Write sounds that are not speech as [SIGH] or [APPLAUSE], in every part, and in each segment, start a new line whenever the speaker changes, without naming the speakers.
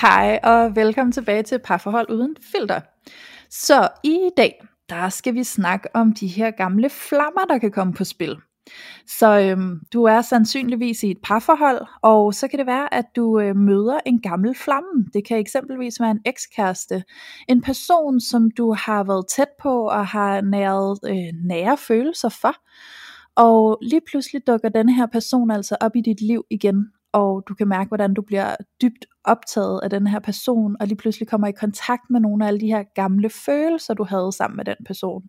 Hej og velkommen tilbage til Parforhold Uden Filter. Så i dag, der skal vi snakke om de her gamle flammer, der kan komme på spil. Så øhm, du er sandsynligvis i et parforhold, og så kan det være, at du øh, møder en gammel flamme. Det kan eksempelvis være en ekskæreste, en person, som du har været tæt på og har næret øh, nære følelser for. Og lige pludselig dukker den her person altså op i dit liv igen, og du kan mærke, hvordan du bliver dybt optaget af den her person, og lige pludselig kommer i kontakt med nogle af alle de her gamle følelser, du havde sammen med den person.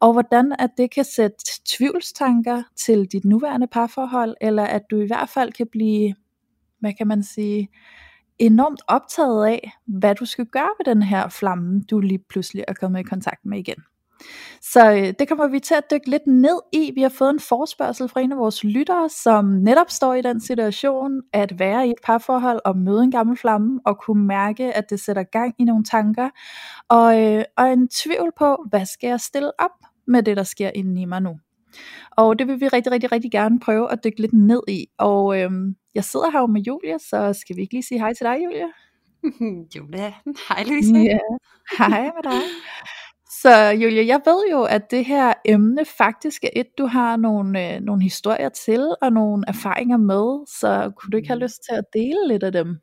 Og hvordan at det kan sætte tvivlstanker til dit nuværende parforhold, eller at du i hvert fald kan blive, hvad kan man sige, enormt optaget af, hvad du skal gøre med den her flamme, du lige pludselig er kommet i kontakt med igen. Så øh, det kommer vi til at dykke lidt ned i. Vi har fået en forspørgsel fra en af vores lyttere, som netop står i den situation at være i et parforhold og møde en gammel flamme og kunne mærke, at det sætter gang i nogle tanker og, øh, og en tvivl på, hvad skal jeg stille op med det, der sker inde i mig nu. Og det vil vi rigtig, rigtig, rigtig gerne prøve at dykke lidt ned i. Og øhm, jeg sidder her jo med Julia, så skal vi ikke lige sige hej til dig, Julia? [LAUGHS]
Julia, hej Louise.
Ja, hej med dig. Så Julia, jeg ved jo, at det her emne faktisk er et, du har nogle, øh, nogle historier til og nogle erfaringer med, så kunne du ikke have lyst til at dele lidt af dem?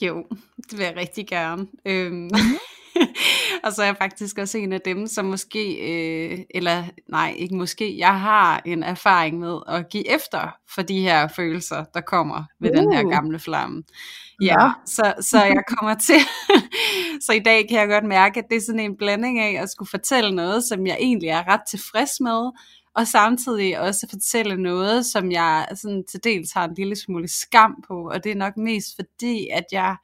Jo, det vil jeg rigtig gerne. Øhm, [LAUGHS] og så er jeg faktisk også en af dem, som måske, øh, eller nej, ikke måske, jeg har en erfaring med at give efter for de her følelser, der kommer ved uh. den her uh. gamle flamme. Ja, ja. Så, så jeg kommer [LAUGHS] til, så i dag kan jeg godt mærke, at det er sådan en blanding af at skulle fortælle noget, som jeg egentlig er ret tilfreds med, og samtidig også fortælle noget, som jeg sådan til dels har en lille smule skam på, og det er nok mest fordi, at jeg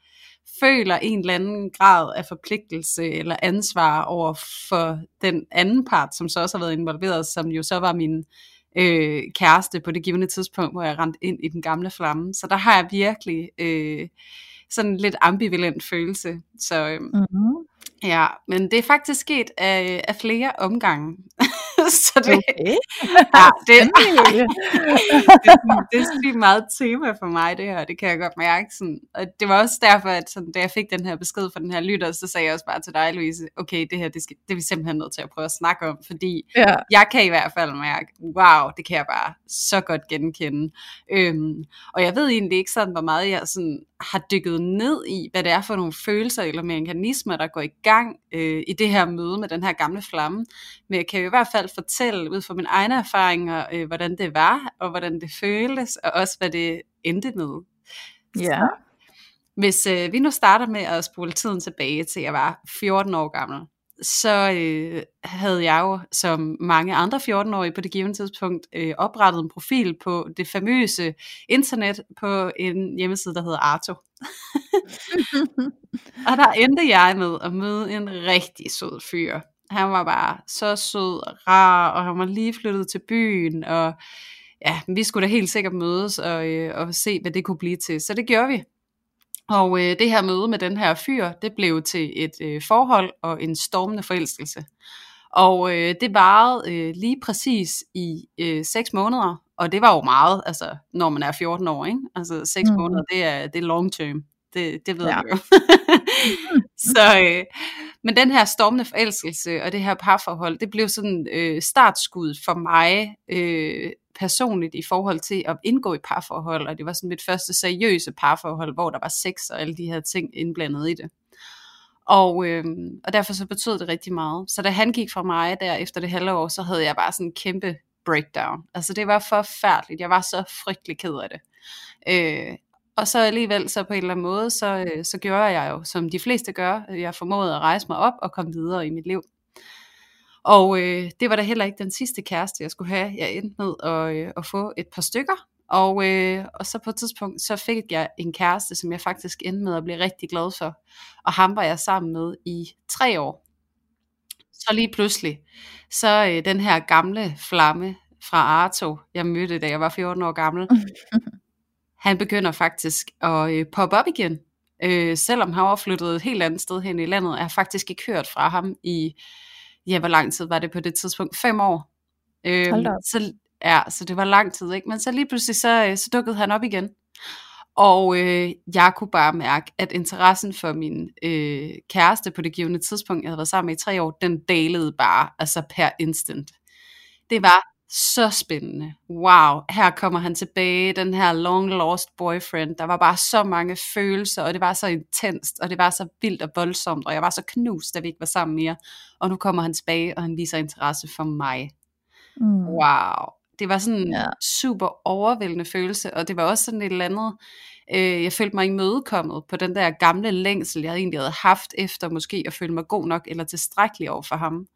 føler en eller anden grad af forpligtelse eller ansvar over for den anden part, som så også har været involveret, som jo så var min øh, kæreste på det givende tidspunkt, hvor jeg rendte ind i den gamle flamme. Så der har jeg virkelig øh, sådan lidt ambivalent følelse. Så øh, mm-hmm ja, men det er faktisk sket af, af flere omgange. [LAUGHS] så det, okay. [LAUGHS] ja, det, det, det, [LAUGHS] det er sådan meget tema for mig, det her, det kan jeg godt mærke. Sådan. Og det var også derfor, at sådan, da jeg fik den her besked fra den her lytter, så sagde jeg også bare til dig, Louise, okay, det her, det, skal, det er vi simpelthen nødt til at prøve at snakke om, fordi ja. jeg kan i hvert fald mærke, wow, det kan jeg bare så godt genkende. Øhm, og jeg ved egentlig ikke sådan, hvor meget jeg sådan har dykket ned i, hvad det er for nogle følelser eller mekanismer, der går i gang øh, i det her møde med den her gamle flamme. Men jeg kan jo i hvert fald fortælle ud fra mine egne erfaringer, øh, hvordan det var, og hvordan det føltes, og også hvad det endte med.
Ja. Så,
hvis øh, vi nu starter med at spole tiden tilbage til jeg var 14 år gammel, så øh, havde jeg jo, som mange andre 14-årige på det givende tidspunkt, øh, oprettet en profil på det famøse internet på en hjemmeside, der hedder Arto. [LAUGHS] og der endte jeg med at møde en rigtig sød fyr. Han var bare så sød og rar, og han var lige flyttet til byen, og ja, vi skulle da helt sikkert mødes og, øh, og se, hvad det kunne blive til. Så det gjorde vi. Og øh, det her møde med den her fyr, det blev til et øh, forhold og en stormende forelskelse. Og øh, det varede øh, lige præcis i øh, 6 måneder, og det var jo meget, altså når man er 14 år, ikke? Altså 6 mm. måneder, det er, det er long term. Det, det ved ja. jeg jo. [LAUGHS] så, øh, men den her stormende forelskelse og det her parforhold, det blev sådan øh, startskud for mig øh, personligt i forhold til at indgå i parforhold, og det var sådan mit første seriøse parforhold, hvor der var sex og alle de her ting indblandet i det. Og, øh, og derfor så betød det rigtig meget. Så da han gik fra mig der efter det halve år, så havde jeg bare sådan en kæmpe breakdown. Altså det var forfærdeligt. Jeg var så frygtelig ked af det. Øh, og så alligevel så på en eller anden måde, så, øh, så gjorde jeg jo, som de fleste gør. Jeg formåede at rejse mig op og komme videre i mit liv. Og øh, det var da heller ikke den sidste kæreste, jeg skulle have. Jeg endte med at, øh, at få et par stykker, Og, øh, og så på et tidspunkt, så fik jeg en kæreste, som jeg faktisk endte med at blive rigtig glad for. Og ham var jeg sammen med i tre år. Så lige pludselig, så øh, den her gamle flamme fra Arto, jeg mødte, da jeg var 14 år gammel, [LAUGHS] han begynder faktisk at øh, poppe op igen. Øh, selvom han var flyttet et helt andet sted hen i landet, er jeg faktisk ikke hørt fra ham i, ja, hvor lang tid var det på det tidspunkt? Fem år. Øh, så, ja, så det var lang tid, ikke? Men så lige pludselig, så, øh, så dukkede han op igen. Og øh, jeg kunne bare mærke, at interessen for min øh, kæreste på det givende tidspunkt, jeg havde været sammen med i tre år, den dalede bare, altså per instant. Det var så spændende. Wow, her kommer han tilbage, den her long lost boyfriend. Der var bare så mange følelser, og det var så intenst, og det var så vildt og voldsomt, og jeg var så knust, da vi ikke var sammen mere. Og nu kommer han tilbage, og han viser interesse for mig. Mm. Wow. Det var sådan en ja. super overvældende følelse, og det var også sådan et eller andet, øh, jeg følte mig imødekommet på den der gamle længsel, jeg egentlig havde haft efter måske at føle mig god nok eller tilstrækkelig over for ham.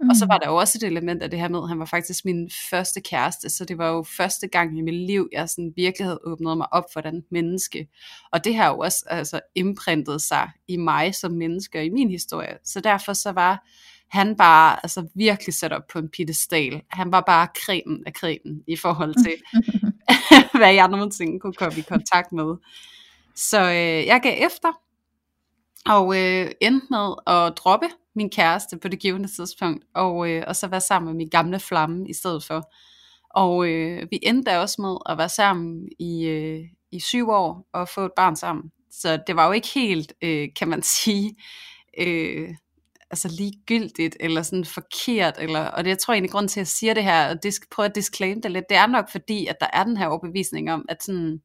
Mm. Og så mm. var der jo også et element af det her med, at han var faktisk min første kæreste, så det var jo første gang i mit liv, jeg sådan virkelig havde åbnet mig op for den menneske. Og det har jo også altså, imprintet sig i mig som menneske og i min historie. Så derfor så var han bare altså virkelig sat op på en pedestal. Han var bare cremen af cremen i forhold til, [LAUGHS] [LAUGHS] hvad jeg nogensinde kunne komme i kontakt med. Så øh, jeg gav efter, og øh, endte med at droppe min kæreste på det givende tidspunkt, og, øh, og så være sammen med min gamle flamme i stedet for. Og øh, vi endte da også med at være sammen i, øh, i syv år og få et barn sammen. Så det var jo ikke helt, øh, kan man sige, øh, altså ligegyldigt, eller sådan forkert, eller, og det, jeg tror egentlig, grund til, at jeg siger det her, og det, prøver at disclaim det lidt, det er nok fordi, at der er den her overbevisning om, at sådan,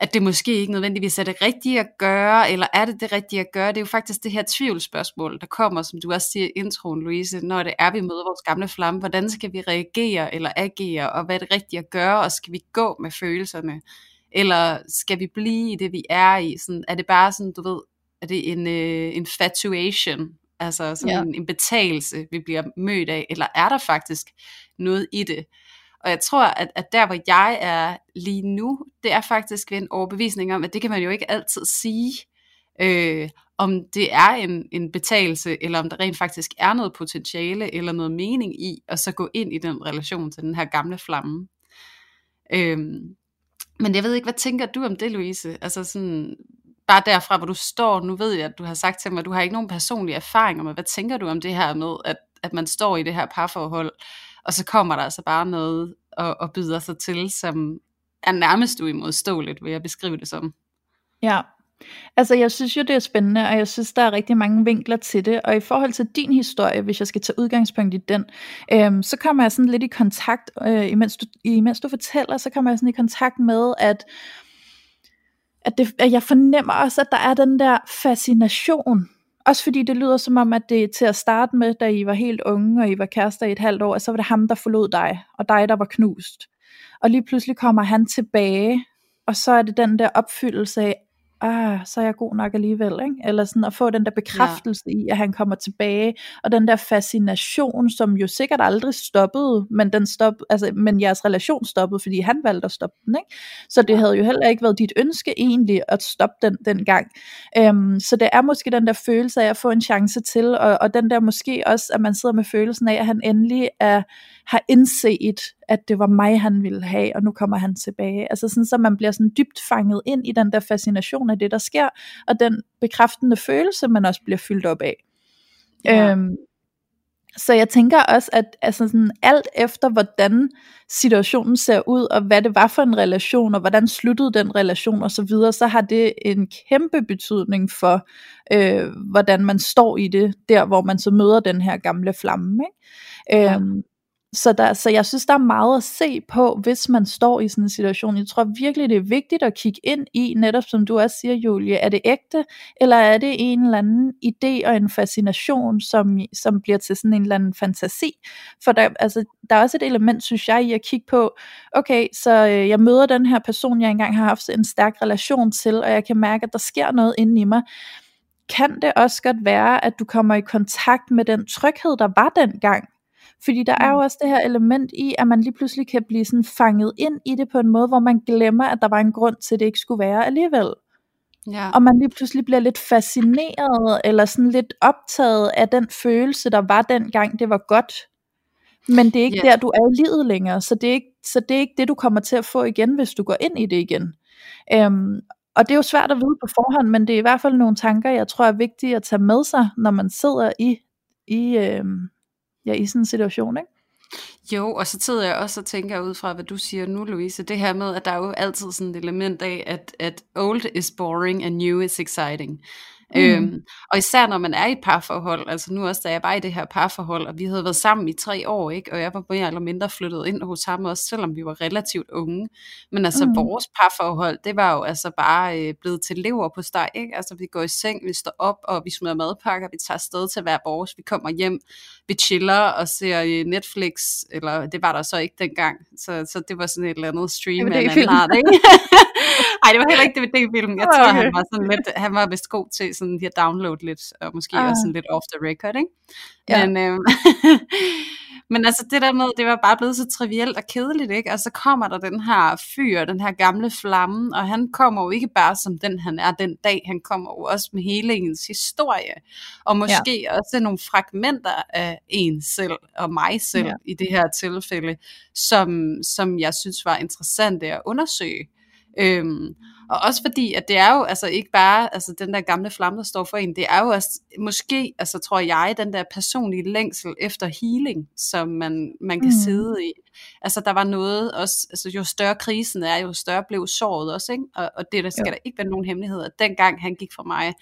at det måske ikke nødvendigvis er det rigtige at gøre, eller er det det rigtige at gøre? Det er jo faktisk det her tvivlsspørgsmål, der kommer, som du også siger i introen, Louise, når det er, vi møder vores gamle flamme. Hvordan skal vi reagere eller agere, og hvad er det rigtige at gøre, og skal vi gå med følelserne? Eller skal vi blive i det, vi er i? Sådan, er det bare sådan, du ved, er det en øh, infatuation, altså sådan ja. en, en betalelse, vi bliver mødt af, eller er der faktisk noget i det? Og jeg tror, at, at der, hvor jeg er lige nu, det er faktisk ved en overbevisning om, at det kan man jo ikke altid sige, øh, om det er en, en betalelse, eller om der rent faktisk er noget potentiale, eller noget mening i, at så gå ind i den relation til den her gamle flamme. Øh, men jeg ved ikke, hvad tænker du om det, Louise? Altså sådan, bare derfra, hvor du står, nu ved jeg, at du har sagt til mig, at du har ikke nogen personlige erfaringer med, hvad tænker du om det her med, at, at man står i det her parforhold, og så kommer der altså bare noget og, og byder sig til, som er nærmest uimodståeligt, vil jeg beskrive det som.
Ja, altså jeg synes jo, det er spændende, og jeg synes, der er rigtig mange vinkler til det, og i forhold til din historie, hvis jeg skal tage udgangspunkt i den, øhm, så kommer jeg sådan lidt i kontakt, øh, imens, du, imens du fortæller, så kommer jeg sådan i kontakt med, at at, det, at jeg fornemmer også, at der er den der fascination. Også fordi det lyder som om, at det til at starte med, da I var helt unge, og I var kærester i et halvt år, så var det ham, der forlod dig, og dig, der var knust. Og lige pludselig kommer han tilbage, og så er det den der opfyldelse af, ah, så er jeg god nok alligevel, ikke? eller sådan at få den der bekræftelse ja. i, at han kommer tilbage, og den der fascination, som jo sikkert aldrig stoppede, men, den stop, altså, men jeres relation stoppede, fordi han valgte at stoppe den, ikke? så det havde jo heller ikke været dit ønske egentlig, at stoppe den, den gang. Øhm, så det er måske den der følelse af at få en chance til, og, og den der måske også, at man sidder med følelsen af, at han endelig er, har indset, at det var mig, han ville have, og nu kommer han tilbage. Altså sådan, så man bliver sådan dybt fanget ind i den der fascination af det, der sker, og den bekræftende følelse, man også bliver fyldt op af. Ja. Øhm, så jeg tænker også, at altså sådan, alt efter hvordan situationen ser ud, og hvad det var for en relation, og hvordan sluttede den relation osv., så, videre, så har det en kæmpe betydning for, øh, hvordan man står i det, der hvor man så møder den her gamle flamme. Ikke? Ja. Øhm, så, der, så jeg synes, der er meget at se på, hvis man står i sådan en situation. Jeg tror virkelig, det er vigtigt at kigge ind i, netop som du også siger, Julie, er det ægte, eller er det en eller anden idé og en fascination, som, som bliver til sådan en eller anden fantasi? For der, altså, der er også et element, synes jeg, i at kigge på, okay, så øh, jeg møder den her person, jeg engang har haft en stærk relation til, og jeg kan mærke, at der sker noget inde i mig kan det også godt være, at du kommer i kontakt med den tryghed, der var dengang, fordi der er jo også det her element i, at man lige pludselig kan blive sådan fanget ind i det på en måde, hvor man glemmer, at der var en grund til, at det ikke skulle være alligevel.
Ja.
Og man lige pludselig bliver lidt fascineret, eller sådan lidt optaget af den følelse, der var dengang, det var godt. Men det er ikke
Ja.
der, du er i livet længere, så det, er ikke, så det er ikke det, du kommer til at få igen, hvis du går ind i det igen. Øhm, og det er jo svært at vide på forhånd, men det er i hvert fald nogle tanker, jeg tror er vigtige at tage med sig, når man sidder i, i, øhm, ja, i sådan en situation. Ikke?
Jo, og så sidder jeg også og tænker ud fra, hvad du siger nu, Louise, det her med, at der er jo altid sådan et element af, at, at old is boring and new is exciting. Mm. Øhm, og især når man er i et parforhold, altså nu også da jeg var i det her parforhold, og vi havde været sammen i tre år, ikke? og jeg var mere eller mindre flyttet ind hos ham også, selvom vi var relativt unge. Men altså
Mm.
vores parforhold, det var jo altså bare øh, blevet til lever på steg, ikke? Altså vi går i seng, vi står op, og vi smider madpakker, vi tager afsted til hver vores, vi kommer hjem, vi chiller og ser øh, Netflix, eller det var der så ikke dengang, så, så det var sådan et eller andet stream af en anden art, ikke? [LAUGHS] Ej, det var heller ikke DVD-film. Jeg tror,
okay.
han var sådan lidt, han var vist god til sådan lige at downloade lidt, og måske
Ah.
også sådan lidt off the record, ikke?
Ja.
Men, øhm, [LAUGHS] men altså det der med, det var bare blevet så trivielt og kedeligt, ikke? Og så kommer der den her fyr, den her gamle flamme, og han kommer jo ikke bare som den, han er den dag, han kommer jo også med hele ens historie, og måske ja. også nogle fragmenter af en selv, og mig selv
Ja.
ja. i det her tilfælde, som, som jeg synes var interessante at undersøge. Øhm, og også fordi, at det er jo altså ikke bare altså den der gamle flamme, der står for en, det er jo også måske, altså tror jeg, den der personlige længsel efter healing, som man, man kan
Mm.
sidde i. Altså der var noget også, altså jo større krisen er, jo større blev såret også, ikke? Og, og det der skal
Jo.
der ikke være nogen hemmelighed, at dengang han gik fra mig,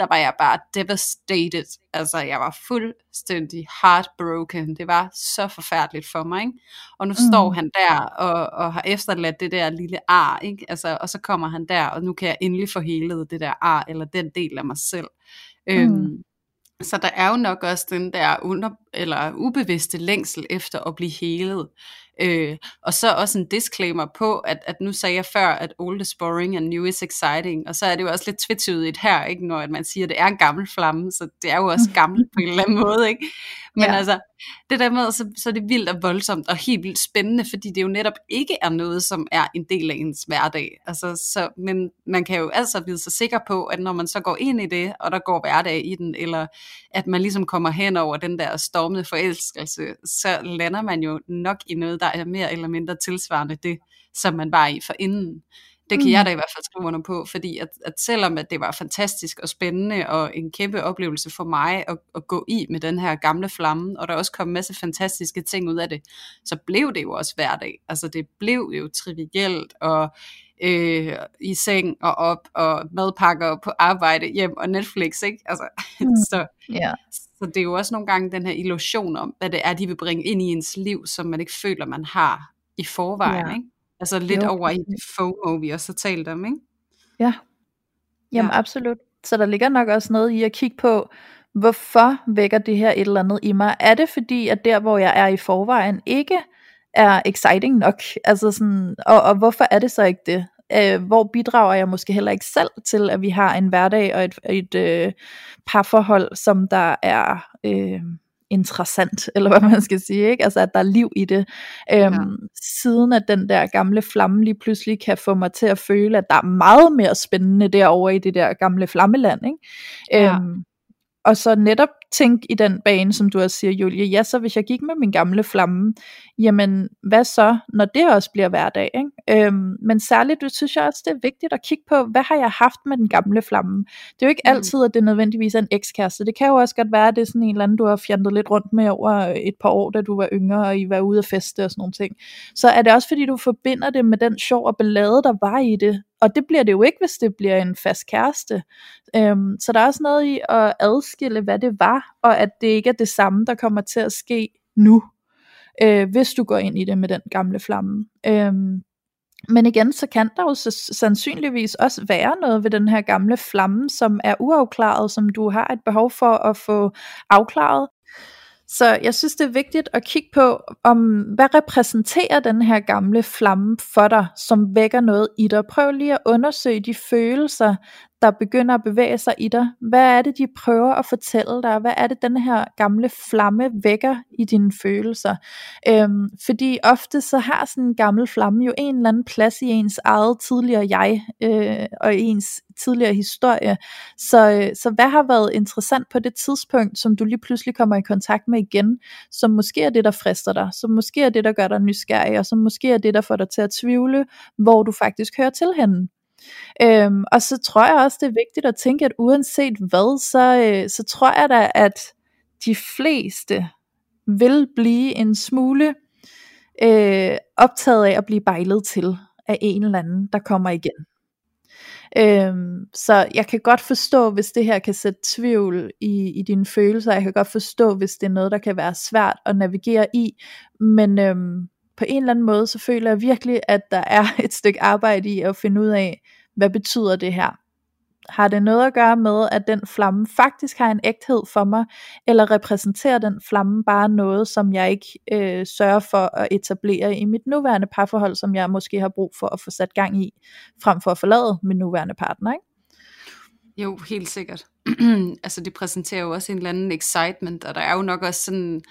der var jeg bare devastated. Altså, jeg var fuldstændig heartbroken. Det var så forfærdeligt for mig, ikke? Og nu
Mm.
står han der og, og har efterladt det der lille ar, ikke? Altså, og så kommer han der, og nu kan jeg endelig få helet det der ar, eller den del af mig selv.
Mm.
Øhm, så der er jo nok også den der under, eller ubevidste længsel efter at blive helet. Øh, og så også en disclaimer på, at, at nu sagde jeg før, at old is boring and new is exciting, og så er det jo også lidt tvetydigt her, ikke, når at man siger, at det er en gammel flamme, så det er jo også [LAUGHS] gammelt på en eller anden måde. Ikke? Men
Ja.
altså, det der med, så, så er det vildt og voldsomt og helt vildt spændende, fordi det jo netop ikke er noget, som er en del af ens hverdag. Altså, så, men man kan jo altså vide sig sikker på, at når man så går ind i det, og der går hverdag i den, eller at man ligesom kommer hen over den der stormende forelskelse, så lander man jo nok i noget, der er mere eller mindre tilsvarende det, som man var i for inden. Det kan
Mm.
jeg da i hvert fald skrive under på, fordi at, at selvom at det var fantastisk og spændende og en kæmpe oplevelse for mig at, at gå i med den her gamle flamme, og der også kom en masse fantastiske ting ud af det, så blev det jo også hverdag. Altså det blev jo trivielt og øh, i seng og op og madpakker på arbejde, hjem og Netflix, ikke? Altså, [LAUGHS]
Mm.
så,
Ja.
Så det er jo også nogle gange den her illusion om, hvad det er, de vil bringe ind i ens liv, som man ikke føler, man har i forvejen,
Ja.
ikke? Altså lidt
Jo,
over i det FOMO, vi også har talt om, ikke?
Ja. Jamen
Ja.
absolut. Så der ligger nok også noget i at kigge på, hvorfor vækker det her et eller andet i mig? Er det fordi, at der hvor jeg er i forvejen ikke er exciting nok? Altså sådan, og, og hvorfor er det så ikke det? Øh, hvor bidrager jeg måske heller ikke selv til, at vi har en hverdag og et, et øh, parforhold, som der er øh, interessant, [LAUGHS] eller hvad man skal sige, ikke? Altså at der er liv i det. Øhm,
Ja.
Siden at den der gamle flamme lige pludselig kan få mig til at føle, at der er meget mere spændende derovre i det der gamle flammeland, ikke?
Ja.
Øhm, og så netop tænk i den bane, som du også siger, Julie, ja, så hvis jeg gik med min gamle flamme, jamen, hvad så, når det også bliver hverdag, ikke? Øhm, men særligt, du synes jeg også, det er vigtigt at kigge på, hvad har jeg haft med den gamle flamme? Det er jo ikke
Mm.
altid, at det nødvendigvis er en ekskæreste. Det kan jo også godt være, at det er sådan en eller anden, du har fjantet lidt rundt med over et par år, da du var yngre, og I var ude at feste og sådan nogle ting. Så er det også, fordi du forbinder det med den sjov og ballade, der var i det. Og det bliver det jo ikke, hvis det bliver en fast kæreste. Øhm, så der er også noget i at adskille, hvad det var, og at det ikke er det samme, der kommer til at ske nu, øh, hvis du går ind i det med den gamle flamme. Øhm, men igen, så kan der jo sandsynligvis også være noget ved den her gamle flamme, som er uafklaret, som du har et behov for at få afklaret. Så jeg synes, det er vigtigt at kigge på, om hvad repræsenterer den her gamle flamme for dig, som vækker noget i dig. Prøv lige at undersøge de følelser, der begynder at bevæge sig i dig? Hvad er det, de prøver at fortælle dig? Hvad er det, den her gamle flamme vækker i dine følelser? Øhm, fordi ofte så har sådan en gammel flamme jo en eller anden plads i ens eget tidligere jeg, øh, og ens tidligere historie. Så, øh, så hvad har været interessant på det tidspunkt, som du lige pludselig kommer i kontakt med igen, som måske er det, der frister dig, som måske er det, der gør dig nysgerrig, og som måske er det, der får dig til at tvivle, hvor du faktisk hører til henne. Øhm, og så tror jeg også, det er vigtigt at tænke, at uanset hvad, så, øh, så tror jeg da, at de fleste vil blive en smule øh, optaget af at blive bejlet til af en eller anden, der kommer igen. Øhm, så jeg kan godt forstå, hvis det her kan sætte tvivl i, i dine følelser. Jeg kan godt forstå, hvis det er noget, der kan være svært at navigere i. Men øhm, på en eller anden måde, så føler jeg virkelig, at der er [LAUGHS] et stykke arbejde i at finde ud af, hvad betyder det her? Har det noget at gøre med, at den flamme faktisk har en ægthed for mig, eller repræsenterer den flamme bare noget, som jeg ikke øh, sørger for at etablere i mit nuværende parforhold, som jeg måske har brug for at få sat gang i, frem for at forlade min nuværende partner, ikke?
Jo, helt sikkert. [CLEARS THROAT] altså det præsenterer jo også en eller anden excitement, og der er jo nok også sådan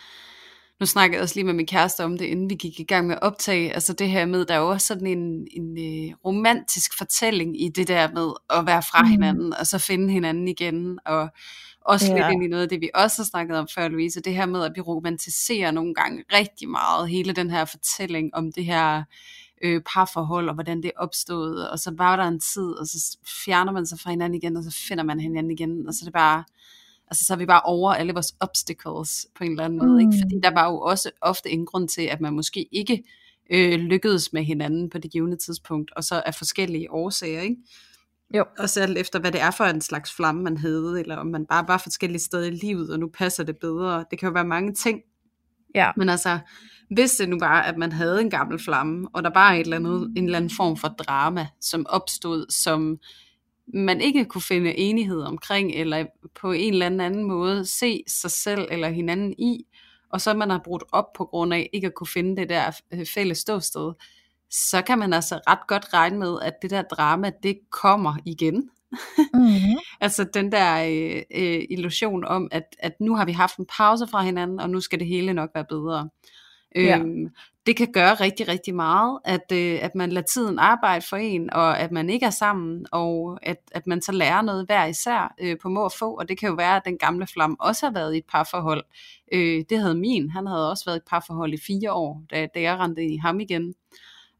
nu snakkede jeg også lige med min kæreste om det, inden vi gik i gang med at optage, altså det her med, der er jo også sådan en, en uh, romantisk fortælling i det der med at være fra mm. hinanden, og så finde hinanden igen, og også ja. lidt ind i noget af det, vi også har snakket om før, Louise, det her med, at vi romantiserer nogle gange rigtig meget hele den her fortælling om det her øh, parforhold, og hvordan det opstået, og så var der en tid, og så fjerner man sig fra hinanden igen, og så finder man hinanden igen, og så er det bare altså så er vi bare over alle vores obstacles på en eller anden måde, mm. ikke? fordi der var jo også ofte en grund til, at man måske ikke øh, lykkedes med hinanden på det givende tidspunkt, og så af forskellige årsager, ikke? Jo. Og så efter, hvad det er for en slags flamme, man havde, eller om man bare var forskellige steder i livet, og nu passer det bedre. Det kan jo være mange ting. Ja. Men altså, hvis det nu var, at man havde en gammel flamme, og der var et eller andet, en eller anden form for drama, som opstod, som man ikke kunne finde enighed omkring, eller på en eller anden måde se sig selv eller hinanden i, og så man har brugt op på grund af ikke at kunne finde det der øh, fælles ståsted, så kan man altså ret godt regne med, at det der drama, det kommer igen. Mm-hmm. [LAUGHS] altså den der øh, øh, illusion om, at, at nu har vi haft en pause fra hinanden, og nu skal det hele nok være bedre. Ja. Øhm, det kan gøre rigtig, rigtig meget, at, øh, at man lader tiden arbejde for en, og at man ikke er sammen, og at, at man så lærer noget hver især øh, på må og få, og det kan jo være, at den gamle flamme også har været i et parforhold. Øh, det havde min, han havde også været i et parforhold i fire år, da, da jeg rendte i ham igen.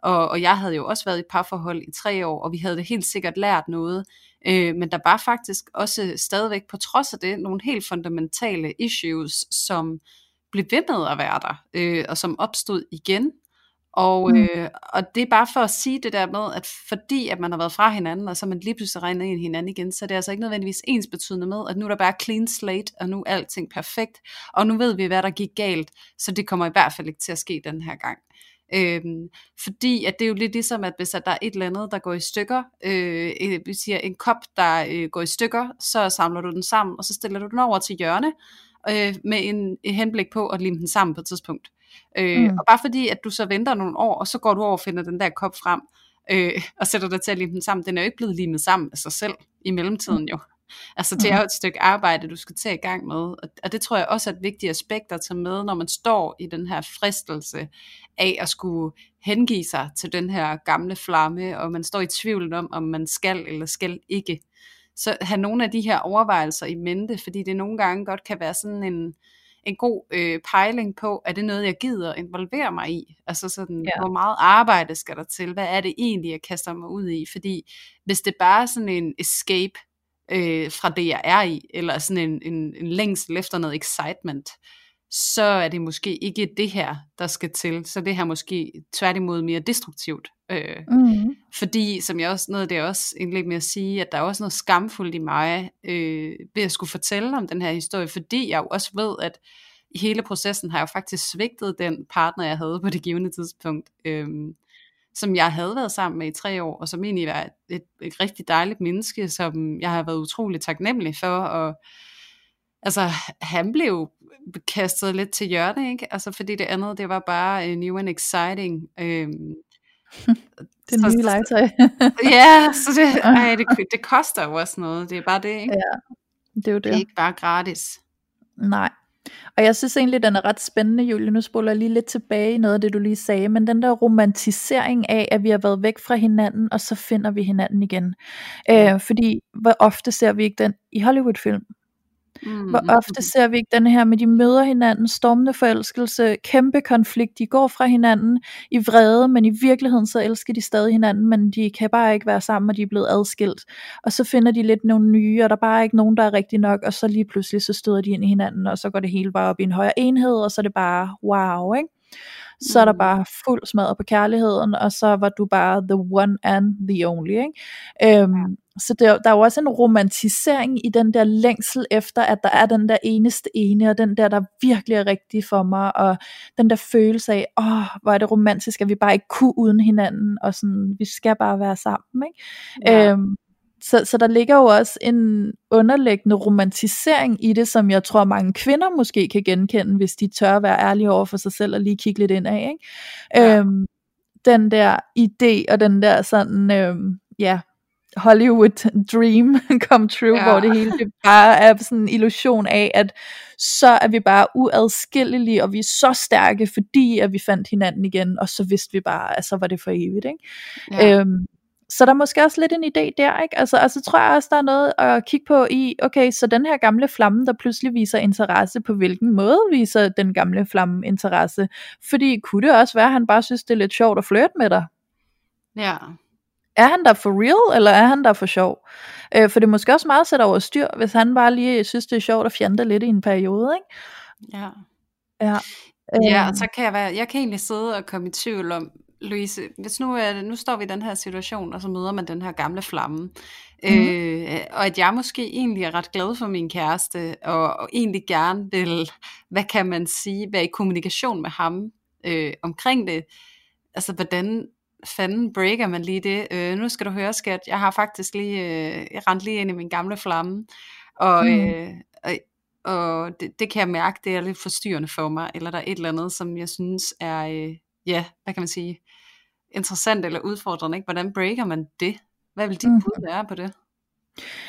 Og, og jeg havde jo også været i et parforhold i tre år, og vi havde det helt sikkert lært noget, øh, men der var faktisk også stadigvæk på trods af det nogle helt fundamentale issues, som blev ved med at være der, øh, og som opstod igen. Og, mm. øh, og det er bare for at sige det der med, at fordi at man har været fra hinanden, og så man lige pludselig regner ind hinanden igen, så det er altså ikke nødvendigvis ens betydende med, at nu er der bare clean slate, og nu er alting perfekt, og nu ved vi, hvad der gik galt, så det kommer i hvert fald ikke til at ske den her gang. Øhm, fordi at det er jo lidt ligesom, at hvis at der er et eller andet, der går i stykker, øh, vi siger en kop, der øh, går i stykker, så samler du den sammen, og så stiller du den over til hjørne, øh, med en, en henblik på at lime den sammen på et tidspunkt. Øh, mm. Og bare fordi, at du så venter nogle år, og så går du over og finder den der kop frem, øh, og sætter dig til at lime den sammen, den er jo ikke blevet limet sammen af sig selv i mellemtiden jo. Altså det er jo et stykke arbejde, du skal tage i gang med, og det tror jeg også er et vigtigt aspekt at tage med, når man står i den her fristelse af at skulle hengive sig til den her gamle flamme, og man står i tvivl om, om man skal eller skal ikke så have nogle af de her overvejelser i mente, fordi det nogle gange godt kan være sådan en, en god øh, pejling på, er det noget, jeg gider involvere mig i? Altså sådan, ja. hvor meget arbejde skal der til? Hvad er det egentlig, jeg kaster mig ud i? Fordi hvis det bare er sådan en escape øh, fra det, jeg er i, eller sådan en, en, en længsel efter noget excitement, så er det måske ikke det her, der skal til. Så det her måske tværtimod mere destruktivt. Øh, mm. Fordi, som jeg også, noget det er også indlæg med at sige, at der er også noget skamfuldt i mig, øh, ved at skulle fortælle om den her historie, fordi jeg jo også ved, at i hele processen har jeg jo faktisk svigtet den partner, jeg havde på det givende tidspunkt, øh, som jeg havde været sammen med i tre år, og som egentlig var et, et, et rigtig dejligt menneske, som jeg har været utrolig taknemmelig for, og altså, han blev kastet lidt til hjørne, ikke? Altså, fordi det andet, det var bare uh, new and exciting. Øhm, [LAUGHS]
Det nye legetøj. [LAUGHS]
ja, så det, [LAUGHS] ej, det, det koster jo også noget. Det er bare det, ikke?
Ja, det er jo det.
Det er ikke bare gratis.
Nej. Og jeg synes egentlig, den er ret spændende, Julie. Nu spoler jeg lige lidt tilbage i noget af det, du lige sagde. Men den der romantisering af, at vi har været væk fra hinanden, og så finder vi hinanden igen. Øh, fordi hvor ofte ser vi ikke den i Hollywood-film? Mm. Hvor ofte ser vi ikke den her med, de møder hinanden, stormende forelskelse, kæmpe konflikt, de går fra hinanden i vrede, men i virkeligheden så elsker de stadig hinanden, men de kan bare ikke være sammen, og de er blevet adskilt. Og så finder de lidt nogle nye, og der er bare ikke nogen, der er rigtig nok, og så lige pludselig så støder de ind i hinanden, og så går det hele bare op i en højere enhed, og så er det bare wow, ikke? Så er der mm. bare fuld smadret på kærligheden, og så var du bare the one and the only. Ikke? Øhm, så der, der er jo også en romantisering i den der længsel efter, at der er den der eneste ene, og den der, der virkelig er rigtig for mig, og den der følelse af, åh, hvor er det romantisk, at vi bare ikke kunne uden hinanden, og sådan, vi skal bare være sammen. Ikke? Ja. Øhm, så, så der ligger jo også en underliggende romantisering i det, som jeg tror mange kvinder måske kan genkende, hvis de tør at være ærlige over for sig selv og lige kigge lidt ind af. Ikke? Ja. Øhm, den der idé og den der sådan, øhm, ja, Hollywood [LAUGHS] dream [LAUGHS] come true, ja. hvor det hele det bare er sådan en illusion af, at så er vi bare uadskillelige, og vi er så stærke, fordi at vi fandt hinanden igen, og så vidste vi bare, at så var det for evigt. Ikke? Ja. Øhm, så der er måske også lidt en idé der, ikke? Altså, altså tror jeg også, der er noget at kigge på i, okay, så den her gamle flamme, der pludselig viser interesse, på hvilken måde viser den gamle flamme interesse? Fordi kunne det også være, at han bare synes, det er lidt sjovt at flirte med dig?
Ja.
Er han der for real, eller er han der for sjov? Øh, for det er måske også meget sæt over styr, hvis han bare lige synes, det er sjovt at fjande lidt i en periode, ikke?
Ja.
Ja.
Ja, og så kan jeg være, jeg kan egentlig sidde og komme i tvivl om, Louise, hvis nu, er, nu står vi i den her situation, og så møder man den her gamle flamme, mm. øh, og at jeg måske egentlig er ret glad for min kæreste, og, og egentlig gerne vil, hvad kan man sige, være i kommunikation med ham øh, omkring det. Altså, hvordan fanden breaker man lige det? Øh, nu skal du høre, skat, jeg har faktisk lige, øh, rent lige ind i min gamle flamme, og, mm. øh, og, og det, det kan jeg mærke, det er lidt forstyrrende for mig, eller der er et eller andet, som jeg synes er, øh, ja, hvad kan man sige, interessant eller udfordrende, ikke? Hvordan breaker man det? Hvad vil dit mm. bud være på det?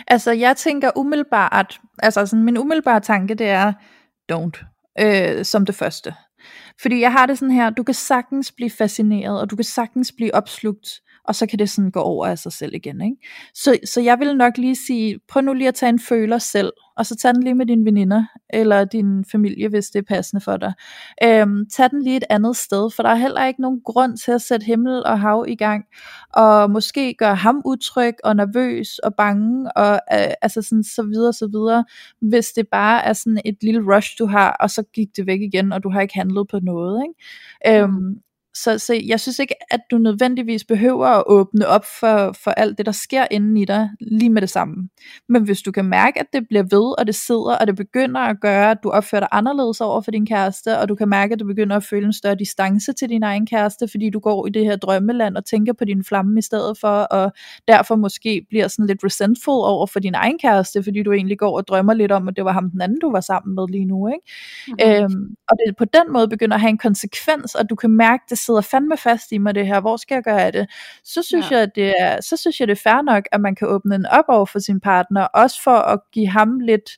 Altså, jeg tænker umiddelbart, altså sådan, min umiddelbare tanke, det er, don't, øh, som det første. Fordi jeg har det sådan her, du kan sagtens blive fascineret, og du kan sagtens blive opslugt, og så kan det sådan gå over af sig selv igen. Ikke? Så, så jeg vil nok lige sige, prøv nu lige at tage en føler selv, og så tag den lige med dine veninder, eller din familie, hvis det er passende for dig. Øhm, tag den lige et andet sted, for der er heller ikke nogen grund til at sætte himmel og hav i gang, og måske gøre ham utryg og nervøs og bange, og øh, altså sådan så videre, så videre, hvis det bare er sådan et lille rush, du har, og så gik det væk igen, og du har ikke handlet på noget. Ikke? Mm. Øhm, så, så jeg synes ikke, at du nødvendigvis behøver at åbne op for, for alt det, der sker inden i dig, lige med det samme. Men hvis du kan mærke, at det bliver ved, og det sidder, og det begynder at gøre, at du opfører dig anderledes over for din kæreste, og du kan mærke, at du begynder at føle en større distance til din egen kæreste, fordi du går i det her drømmeland og tænker på din flamme i stedet for, og derfor måske bliver sådan lidt resentful over for din egen kæreste, fordi du egentlig går og drømmer lidt om, at det var ham den anden, du var sammen med lige nu. Ikke? Mm-hmm. Øhm, og det på den måde begynder at have en konsekvens, og du kan mærke, det sidder fandme fast i mig det her, hvor skal jeg gøre af det? Så synes, ja. jeg, det er, så synes jeg, det er fair nok, at man kan åbne en op over for sin partner, også for at give ham lidt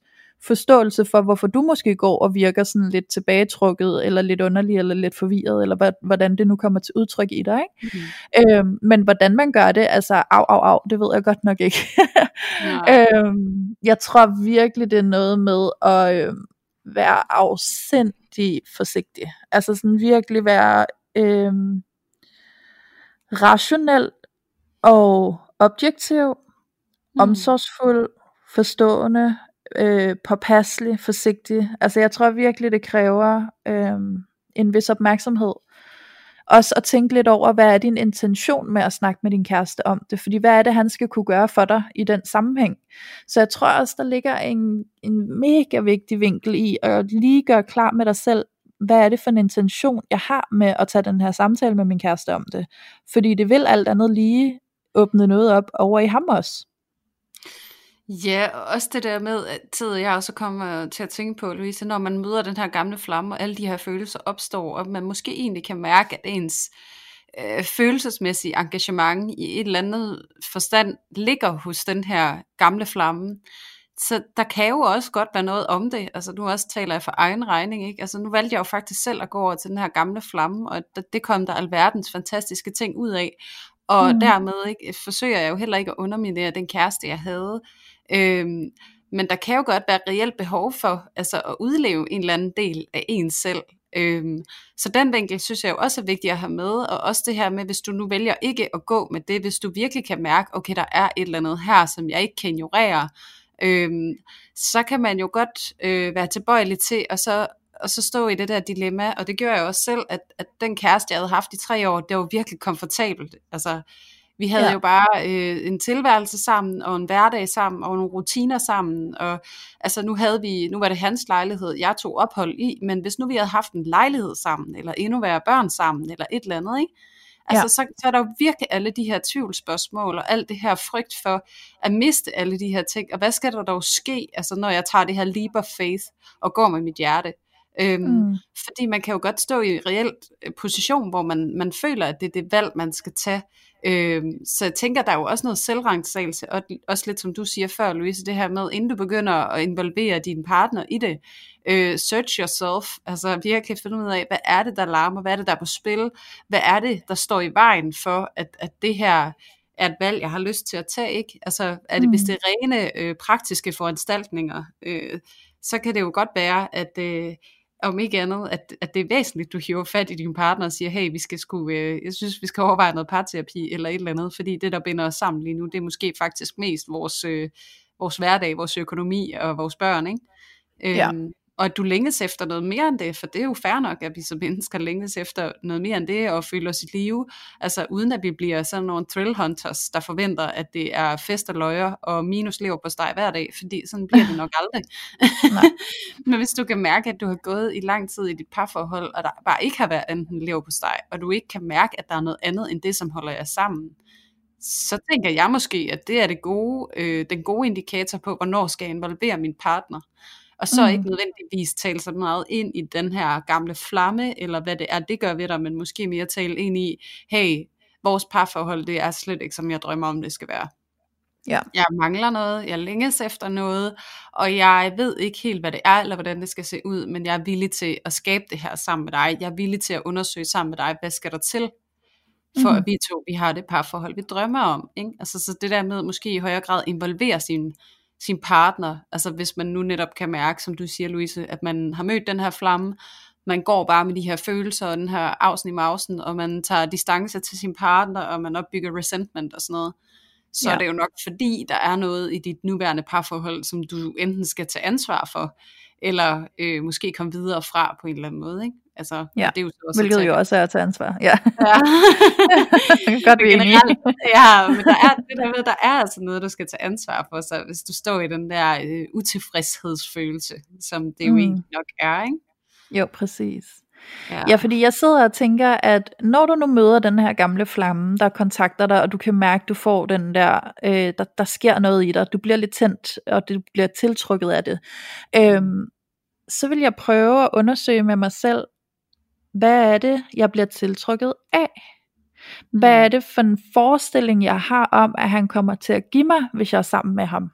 forståelse for, hvorfor du måske går og virker sådan lidt tilbagetrukket, eller lidt underlig, eller lidt forvirret, eller hvordan det nu kommer til udtryk i dig. Ikke? Mm. Øhm, men hvordan man gør det, altså af, af, af, det ved jeg godt nok ikke. [LAUGHS] øhm, jeg tror virkelig, det er noget med at øh, være afsindig forsigtig. Altså sådan virkelig være øh, rationel og objektiv, mm. omsorgsfuld, forstående, øh, påpasselig, forsigtig. Altså jeg tror virkelig, det kræver øh, en vis opmærksomhed. Også at tænke lidt over, hvad er din intention med at snakke med din kæreste om det, fordi hvad er det, han skal kunne gøre for dig i den sammenhæng. Så jeg tror også, der ligger en, en mega vigtig vinkel i at lige gøre klar med dig selv, hvad er det for en intention, jeg har med at tage den her samtale med min kæreste om det. Fordi det vil alt andet lige åbne noget op over i ham også.
Ja, også det der med, at tid jeg også kommer øh, til at tænke på, Louise, når man møder den her gamle flamme, og alle de her følelser opstår, og man måske egentlig kan mærke, at ens øh, følelsesmæssige engagement i et eller andet forstand ligger hos den her gamle flamme. Så der kan jo også godt være noget om det. Altså nu også taler jeg for egen regning. Ikke? Altså nu valgte jeg jo faktisk selv at gå over til den her gamle flamme, og det kom der alverdens fantastiske ting ud af. Og mm. dermed ikke, forsøger jeg jo heller ikke at underminere den kæreste, jeg havde. Øhm, men der kan jo godt være reelt behov for altså at udleve en eller anden del af ens selv. Øhm, så den vinkel synes jeg jo også er vigtig at have med, og også det her med, hvis du nu vælger ikke at gå med det, hvis du virkelig kan mærke, okay, der er et eller andet her, som jeg ikke kan ignorere, øhm, så kan man jo godt øh, være tilbøjelig til at så og så stå i det der dilemma, og det gjorde jeg også selv, at, at den kæreste, jeg havde haft i tre år, det var virkelig komfortabelt. Altså, vi havde ja. jo bare øh, en tilværelse sammen, og en hverdag sammen, og nogle rutiner sammen, og altså nu havde vi, nu var det hans lejlighed, jeg tog ophold i, men hvis nu vi havde haft en lejlighed sammen, eller endnu værre børn sammen, eller et eller andet, ikke? Altså, ja. så, så er der jo virkelig alle de her tvivlsspørgsmål, og alt det her frygt for at miste alle de her ting. Og hvad skal der dog ske, altså, når jeg tager det her leap of faith og går med mit hjerte? Øhm, mm. Fordi man kan jo godt stå i reelt øh, position, hvor man, man føler, at det er det valg, man skal tage. Øhm, så jeg tænker, der er jo også noget selvrangtsagelse, og også lidt som du siger før, Louise, det her med, inden du begynder at involvere din partner i det, øh, search yourself, altså virkelig finde ud af, hvad er det, der larmer, hvad er det, der er på spil, hvad er det, der står i vejen for, at, at det her er et valg, jeg har lyst til at tage, ikke? Altså, er det, mm. hvis det er rene øh, praktiske foranstaltninger, øh, så kan det jo godt være, at, øh, om ikke andet, at, at det er væsentligt, du hiver fat i din partner og siger, hey, vi skal sku, øh, jeg synes, vi skal overveje noget parterapi eller et eller andet, fordi det, der binder os sammen lige nu, det er måske faktisk mest vores, øh, vores hverdag, vores økonomi og vores børn, ikke? Ja. Og at du længes efter noget mere end det, for det er jo fair nok, at vi som mennesker længes efter noget mere end det, og føler os i live, altså uden at vi bliver sådan nogle thrill hunters, der forventer, at det er fest og løjer, og minus lever på steg hver dag, fordi sådan bliver det nok aldrig. [LAUGHS] [LAUGHS] Men hvis du kan mærke, at du har gået i lang tid i dit parforhold, og der bare ikke har været enten lever på steg, og du ikke kan mærke, at der er noget andet end det, som holder jer sammen, så tænker jeg måske, at det er det gode, øh, den gode indikator på, hvornår skal jeg involvere min partner og så mm. ikke nødvendigvis tale så meget ind i den her gamle flamme, eller hvad det er, det gør ved dig, men måske mere tale ind i, hey, vores parforhold, det er slet ikke, som jeg drømmer om, det skal være. Ja. Jeg mangler noget, jeg længes efter noget, og jeg ved ikke helt, hvad det er, eller hvordan det skal se ud, men jeg er villig til at skabe det her sammen med dig. Jeg er villig til at undersøge sammen med dig, hvad skal der til, for mm. at vi to, vi har det parforhold, vi drømmer om. Ikke? Altså, så det der med måske i højere grad involvere sin sin partner, altså hvis man nu netop kan mærke, som du siger Louise, at man har mødt den her flamme, man går bare med de her følelser og den her afsen i mausen, og man tager distance til sin partner, og man opbygger resentment og sådan noget, så ja. er det jo nok fordi, der er noget i dit nuværende parforhold, som du enten skal tage ansvar for, eller øh, måske komme videre fra på en eller anden måde. Ikke?
Altså, ja, det er jo så også hvilket jo også er at tage ansvar. Ja. ja. [LAUGHS] Godt vi
Ja, men der er, det der, med, der er altså noget, du skal tage ansvar for, så hvis du står i den der øh, utilfredshedsfølelse, som det jo mm. egentlig nok er, ikke?
Jo, præcis. Ja. ja, fordi jeg sidder og tænker, at når du nu møder den her gamle flamme, der kontakter dig, og du kan mærke, at du får den der, øh, der, der sker noget i dig, du bliver lidt tændt, og du bliver tiltrukket af det, øh, så vil jeg prøve at undersøge med mig selv, hvad er det, jeg bliver tiltrukket af? Hvad mm. er det for en forestilling, jeg har om, at han kommer til at give mig, hvis jeg er sammen med ham?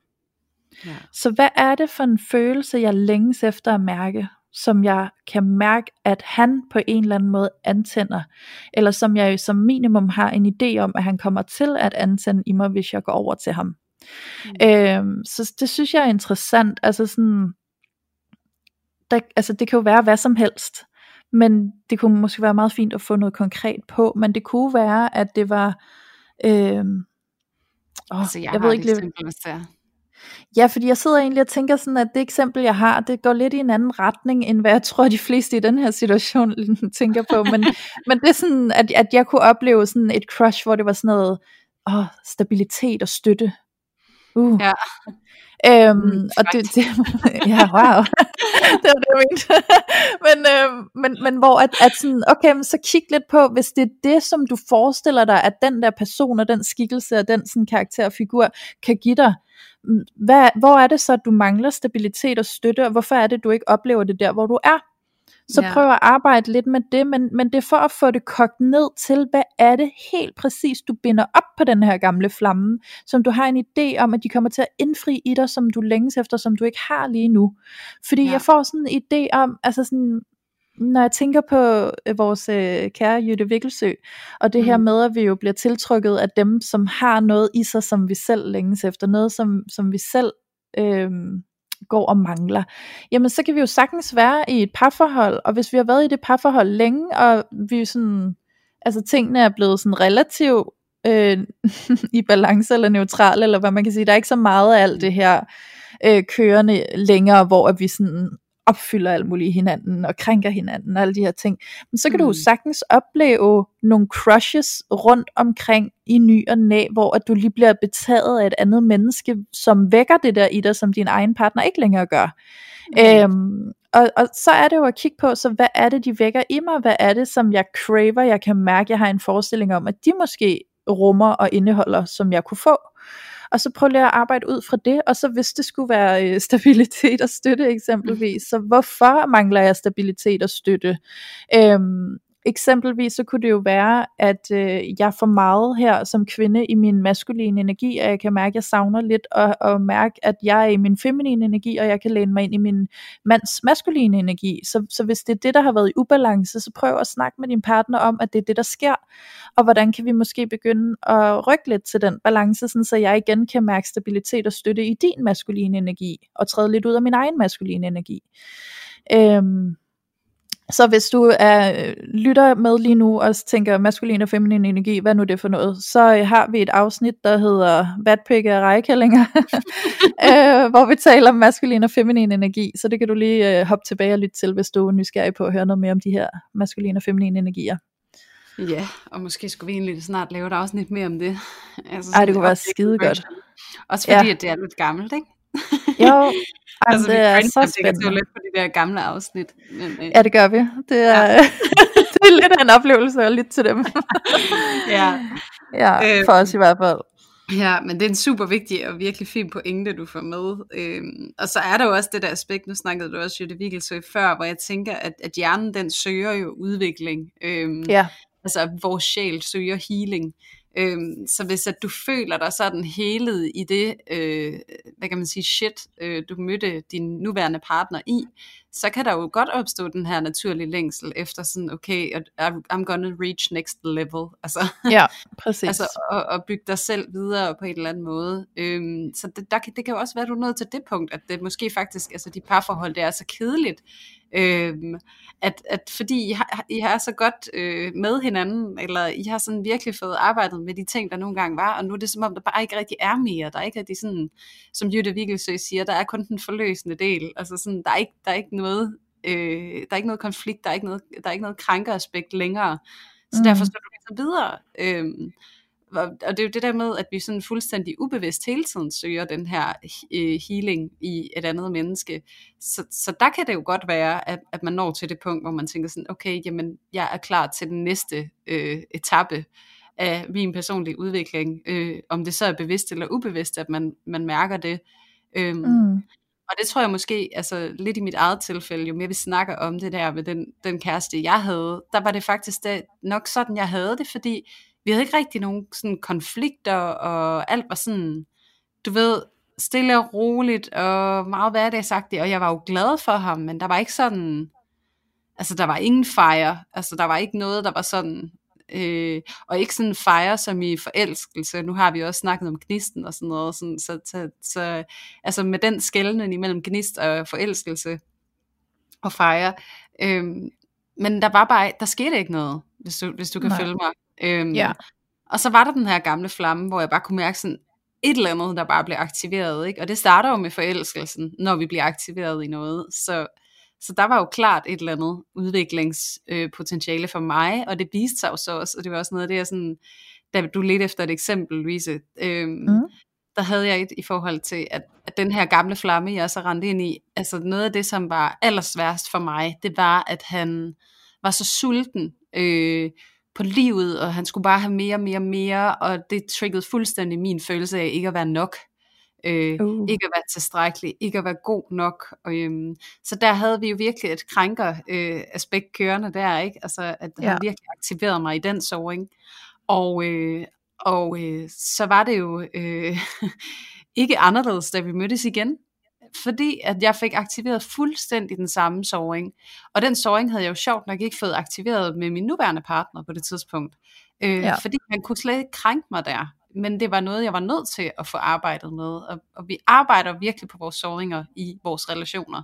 Ja. Så hvad er det for en følelse, jeg længes efter at mærke, som jeg kan mærke, at han på en eller anden måde antænder, eller som jeg jo som minimum har en idé om, at han kommer til at antænde i mig, hvis jeg går over til ham. Mm. Øhm, så det synes jeg er interessant, altså sådan, der, altså det kan jo være hvad som helst, men det kunne måske være meget fint at få noget konkret på, men det kunne være, at det var, øh,
åh, altså jeg, jeg ved ikke lidt, eksempel, hvis det er.
Ja, fordi jeg sidder egentlig og tænker sådan, at det eksempel, jeg har, det går lidt i en anden retning, end hvad jeg tror, de fleste i den her situation [LAUGHS] tænker på. Men, men det er sådan, at, at jeg kunne opleve sådan et crush, hvor det var sådan noget åh, stabilitet og støtte. Uh. Ja. Øhm, mm, og det, det, [LAUGHS] ja, wow, [LAUGHS] det var det, jeg mente. [LAUGHS] men, øh, men, men hvor at, at sådan, okay, men så kig lidt på, hvis det er det, som du forestiller dig, at den der person og den skikkelse og den sådan karakter og figur kan give dig, hvad, hvor er det så, at du mangler stabilitet og støtte, og hvorfor er det, du ikke oplever det der, hvor du er? Så
Ja.
prøv at arbejde lidt med det, men, men det er for at få det kogt ned til, hvad er det helt præcis, du binder op på den her gamle flamme, som du har en idé om, at de kommer til at indfri i dig, som du længes efter, som du ikke har lige nu. Fordi
Ja.
jeg får sådan en idé om, altså sådan, når jeg tænker på øh, vores øh, kære Jytte Vikkelsø, og det her
Mm.
med, at vi jo bliver tiltrykket af dem, som har noget i sig, som vi selv længes efter, noget som, som vi selv øh, går og mangler, jamen så kan vi jo sagtens være i et parforhold, og hvis vi har været i det parforhold længe, og vi sådan, altså tingene er blevet sådan relativt øh, [LAUGHS] i balance eller neutral, eller hvad man kan sige, der er ikke så meget af alt det her øh, kørende længere, hvor at vi sådan opfylder alt muligt hinanden, og krænker hinanden, og alle de her ting. Men så kan mm. du jo
Mm.
sagtens opleve nogle crushes rundt omkring i ny og næ, hvor at du lige bliver betaget af et andet menneske, som vækker det der i dig, som din egen partner ikke længere gør. Øhm, og, og så er det jo at kigge på, så hvad er det, de vækker i mig? Hvad er det, som jeg craver? Jeg kan mærke, jeg har en forestilling om, at de måske rummer og indeholder, som jeg kunne få. Og så prøv lige at arbejde ud fra det, og så hvis det skulle være øh, [LAUGHS] stabilitet og støtte eksempelvis, så hvorfor mangler jeg stabilitet og støtte? Øhm, eksempelvis så kunne det jo være, at øh, jeg får meget her som kvinde i min maskuline energi, og jeg kan mærke, at jeg savner lidt at, at mærke, at jeg er i min feminine energi, og jeg kan læne mig ind i min mands maskuline energi. Så, så hvis det er det, der har været i ubalance, så prøv at snakke med din partner om, at det er det, der sker, og hvordan kan vi måske begynde at rykke lidt til den balance, sådan så jeg igen kan mærke stabilitet og støtte i din maskuline energi, og træde lidt ud af min egen maskuline energi. Øhm, så hvis du er, lytter med lige nu og tænker maskulin og feminin energi, hvad nu det for noget, så øh, har vi et afsnit, der hedder Vatpikke og rejekællinger, [LAUGHS] øh, hvor vi taler om maskulin og feminin energi, så det kan du lige øh, hoppe tilbage og lytte til, hvis du er nysgerrig på at høre noget mere om de her maskuline og feminine energier.
Ja, og måske skulle vi egentlig snart lave et afsnit mere om det. Altså,
Ej, det kunne være skide godt.
Også fordi,
ja.
at det er lidt gammelt, ikke?
Jo, [LAUGHS]
altså,
det
vi
er så spændende.
lidt på de der gamle afsnit. Men, øh,
Ja, det gør vi. Det er,
Ja. [LAUGHS]
det er lidt af en oplevelse at lytte til dem. [LAUGHS]
ja.
ja,
Øh,
for os i hvert fald.
Ja, men det er en super vigtig og virkelig fin pointe, du får med. Øhm, og så er der jo også det der aspekt, nu snakkede du også Jette Vigelsø før, hvor jeg tænker, at, at hjernen den søger jo udvikling. Øhm,
Ja,
altså vores sjæl søger healing. Øhm, så hvis at du føler dig sådan helet i det, øh, hvad kan man sige, shit, øh, du mødte din nuværende partner i, så kan der jo godt opstå den her naturlige længsel efter sådan, okay, I'm gonna reach next level. Altså, [LAUGHS]
ja, præcis.
altså at, at bygge dig selv videre på en eller anden måde. Øhm, så det, der, kan- det kan jo også være, at du er nået til det punkt, at det måske faktisk, altså de parforhold, det er så kedeligt, øhm, at, at fordi I har, I har så godt øh, med hinanden, eller I har sådan virkelig fået arbejdet med de ting, der nogle gange var, og nu er det som om, der bare ikke rigtig er mere. Der er ikke rigtig sådan, som Jytte Vigelsø siger, der er kun den forløsende del. Altså sådan, der er ikke, der er ikke noget, øh, der er ikke noget konflikt, der er ikke noget, der er ikke noget krænkeaspekt længere. Så
Mm.
derfor skal du ligesom videre. Og og det er jo det der med, at vi sådan fuldstændig ubevidst hele tiden søger den her øh, healing i et andet menneske. Så, så der kan det jo godt være, at, at man når til det punkt, hvor man tænker sådan, okay, jamen, jeg er klar til den næste øh, etape af min personlige udvikling. Øh, om det så er bevidst eller ubevidst, at man, man mærker det. Øhm,
mm
og det tror jeg måske, altså lidt i mit eget tilfælde, jo mere vi snakker om det der med den, den kæreste, jeg havde, der var det faktisk det, nok sådan, jeg havde det, fordi vi havde ikke rigtig nogen sådan konflikter, og alt var sådan, du ved, stille og roligt, og meget hverdagsagtigt, og jeg var jo glad for ham, men der var ikke sådan, altså der var ingen fejre, altså der var ikke noget, der var sådan, øh, og ikke sådan fejre som i forelskelse, nu har vi også snakket om gnisten og sådan noget, sådan, så, så, så altså med den skældning imellem gnist og forelskelse og fejre, øh, men der var bare, der skete ikke noget, hvis du, hvis du kan
Nej.
følge mig. Øhm,
Ja.
Og så var der den her gamle flamme, hvor jeg bare kunne mærke sådan et eller andet, der bare blev aktiveret. Ikke? Og det starter jo med forelskelsen, når vi bliver aktiveret i noget. Så, så der var jo klart et eller andet udviklingspotentiale for mig, og det viste sig jo så også, og det var også noget af det, jeg sådan, da du lidt efter et eksempel, Louise, øhm,
Mm.
der havde jeg et i forhold til, at, at den her gamle flamme, jeg så rendte ind i, altså noget af det, som var allersværst for mig, det var, at han var så sulten øh, på livet, og han skulle bare have mere, mere, mere, og det triggede fuldstændig min følelse af ikke at være nok. Øh, uh. ikke at være tilstrækkelig, ikke at være god nok. Og, øhm, så der havde vi jo virkelig et krænker øh, aspekt kørende der, ikke? Altså, at det ja. havde virkelig aktiveret mig i den såring. Og, øh, og øh, så var det jo øh, [LAUGHS] ikke anderledes, da vi mødtes igen fordi at jeg fik aktiveret fuldstændig den samme såring. Og den såring havde jeg jo sjovt nok ikke fået aktiveret med min nuværende partner på det tidspunkt. Øh, ja. Fordi han kunne slet ikke krænke mig der. Men det var noget, jeg var nødt til at få arbejdet med. Og, og vi arbejder virkelig på vores såringer i vores relationer.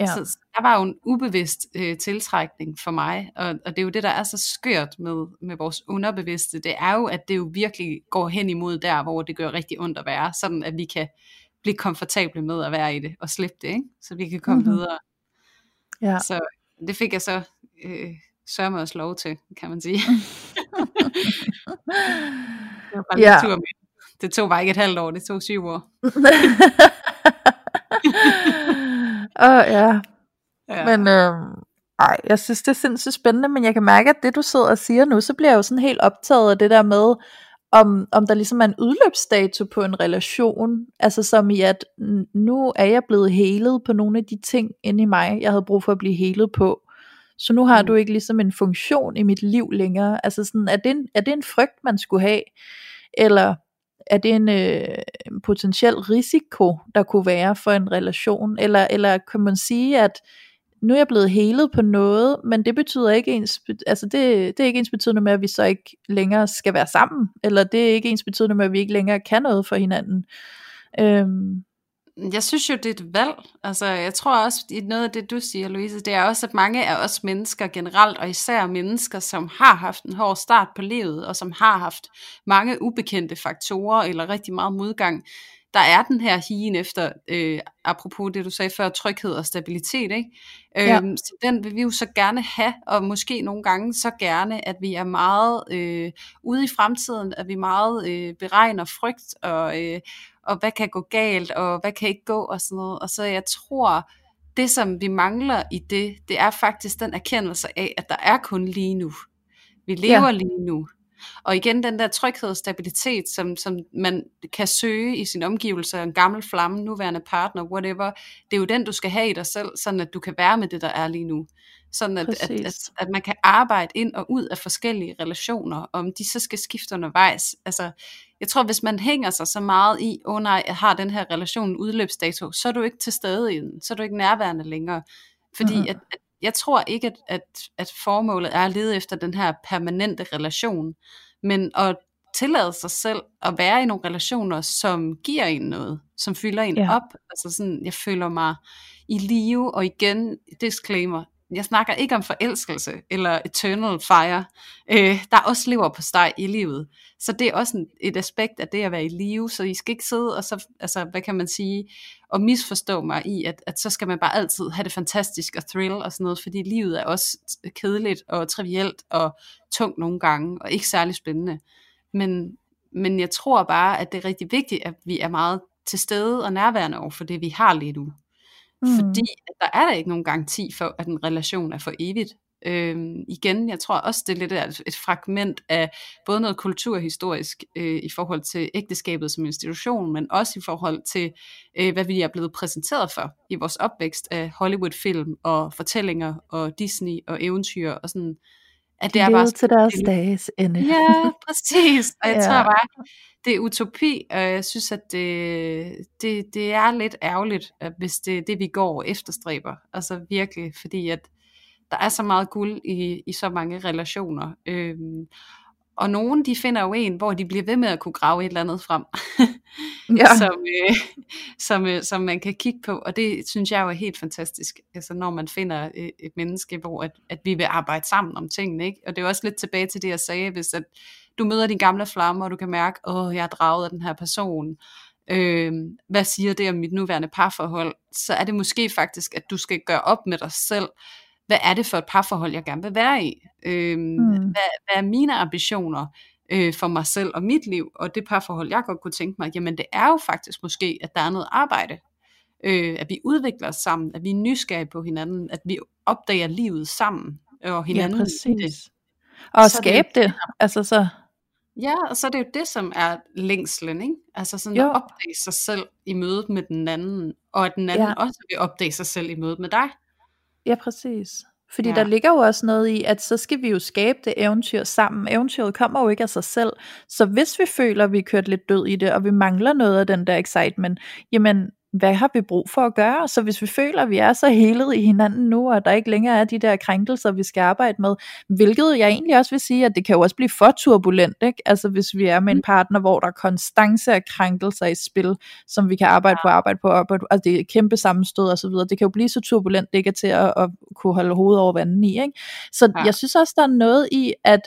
Ja. Så der var jo en ubevidst øh, tiltrækning for mig, og, og det er jo det, der er så skørt med, med vores underbevidste, det er jo, at det jo virkelig går hen imod der, hvor det gør rigtig ondt at være, sådan at vi kan blive komfortable med at være i det, og slippe det, ikke? så vi kan komme mm-hmm. videre. Ja. Så det fik jeg så øh, sørme os lov til, kan man sige. [LAUGHS] det, var ja. tur med. det tog bare ikke et halvt år, det tog syv år. [LAUGHS]
Åh oh, ja. ja. Men øh, ej, jeg synes det er sindssygt spændende, men jeg kan mærke, at det du sidder og siger nu, så bliver jeg jo sådan helt optaget af det der med, om, om der ligesom er en udløbsdato på en relation, altså som i at nu er jeg blevet helet på nogle af de ting inde i mig, jeg havde brug for at blive helet på. Så nu har mm. du ikke ligesom en funktion i mit liv længere. Altså sådan, er det en, er det en frygt, man skulle have? Eller er det en øh, potentiel risiko, der kunne være for en relation? Eller, eller kan man sige, at nu er jeg blevet helet på noget, men det betyder ikke ens, altså det, det er ikke ens betydende med, at vi så ikke længere skal være sammen, eller det er ikke ens betydende med, at vi ikke længere kan noget for hinanden. Øhm.
Jeg synes jo, det er et valg. Altså, jeg tror også, i noget af det, du siger, Louise, det er også, at mange af os mennesker generelt, og især mennesker, som har haft en hård start på livet, og som har haft mange ubekendte faktorer, eller rigtig meget modgang, der er den her higen efter, øh, apropos det du sagde før, tryghed og stabilitet, ikke? Ja. Øhm, så den vil vi jo så gerne have, og måske nogle gange så gerne, at vi er meget øh, ude i fremtiden, at vi meget øh, beregner frygt, og, øh, og hvad kan gå galt, og hvad kan ikke gå, og sådan noget. Og så jeg tror, det som vi mangler i det, det er faktisk den erkendelse af, at der er kun lige nu. Vi lever ja. lige nu. Og igen den der tryghed og stabilitet, som, som man kan søge i sin omgivelser, en gammel flamme, nuværende partner, whatever, det er jo den, du skal have i dig selv, sådan at du kan være med det, der er lige nu. Sådan at, at, at, at man kan arbejde ind og ud af forskellige relationer, om de så skal skifte undervejs. Altså, jeg tror, hvis man hænger sig så meget i, åh oh nej, jeg har den her relation udløbsdato, så er du ikke til stede i den, så er du ikke nærværende længere. Fordi mm-hmm. at, at jeg tror ikke, at, at, at formålet er at lede efter den her permanente relation, men at tillade sig selv at være i nogle relationer, som giver en noget, som fylder en ja. op. Altså sådan, jeg føler mig i live, og igen, disclaimer, jeg snakker ikke om forelskelse eller eternal fire. Øh, der også lever på steg i livet. Så det er også en, et aspekt af det at være i live. Så I skal ikke sidde og så, altså, hvad kan man sige, og misforstå mig i, at, at så skal man bare altid have det fantastisk og thrill og sådan noget, fordi livet er også kedeligt og trivielt og tungt nogle gange, og ikke særlig spændende. Men, men jeg tror bare, at det er rigtig vigtigt, at vi er meget til stede og nærværende over for det, vi har lige nu. Mm. Fordi at der er der ikke nogen garanti for, at en relation er for evigt. Øhm, igen, jeg tror også, det er lidt et, et fragment af både noget kulturhistorisk øh, i forhold til ægteskabet som institution, men også i forhold til, øh, hvad vi er blevet præsenteret for i vores opvækst af Hollywood-film og fortællinger og Disney og eventyr og sådan.
At det er bare til deres dages ende.
Ja, [LAUGHS] præcis. Og jeg ja. tror bare, det er utopi, og jeg synes, at det, det, det er lidt ærgerligt, hvis det er det, vi går efterstræber. Altså virkelig, fordi at der er så meget guld i, i så mange relationer. Øhm, og nogen, de finder jo en, hvor de bliver ved med at kunne grave et eller andet frem, [LAUGHS] ja. som, øh, som, øh, som man kan kigge på. Og det synes jeg jo er helt fantastisk, altså når man finder øh, et menneske, hvor at, at vi vil arbejde sammen om tingene. Ikke? Og det er jo også lidt tilbage til det, jeg sagde, hvis at du møder din gamle flamme, og du kan mærke, åh, jeg er draget af den her person. Øh, hvad siger det om mit nuværende parforhold? Så er det måske faktisk, at du skal gøre op med dig selv, hvad er det for et parforhold, jeg gerne vil være i? Øh, mm. hvad, hvad er mine ambitioner øh, for mig selv og mit liv? Og det parforhold, jeg godt kunne tænke mig, jamen det er jo faktisk måske, at der er noget arbejde. Øh, at vi udvikler os sammen, at vi er nysgerrige på hinanden, at vi opdager livet sammen og hinanden. Ja,
præcis. Det. Og skabe det. det. Altså så
Ja, og så er det jo det, som er længslen, ikke? Altså sådan jo. at opdage sig selv i mødet med den anden, og at den anden ja. også vil opdage sig selv i mødet med dig.
Ja, præcis. Fordi ja. der ligger jo også noget i, at så skal vi jo skabe det eventyr sammen. Eventyret kommer jo ikke af sig selv. Så hvis vi føler, at vi er kørt lidt død i det, og vi mangler noget af den der excitement, jamen hvad har vi brug for at gøre? Så hvis vi føler, at vi er så helet i hinanden nu, og der ikke længere er de der krænkelser, vi skal arbejde med, hvilket jeg egentlig også vil sige, at det kan jo også blive for turbulent, ikke? Altså hvis vi er med en mm. partner, hvor der er konstance af krænkelser i spil, som vi kan arbejde på, arbejde på, arbejde på, altså det er kæmpe sammenstød og så videre, det kan jo blive så turbulent, det ikke er til at, at kunne holde hovedet over vandet i, ikke? Så ja. jeg synes også, der er noget i, at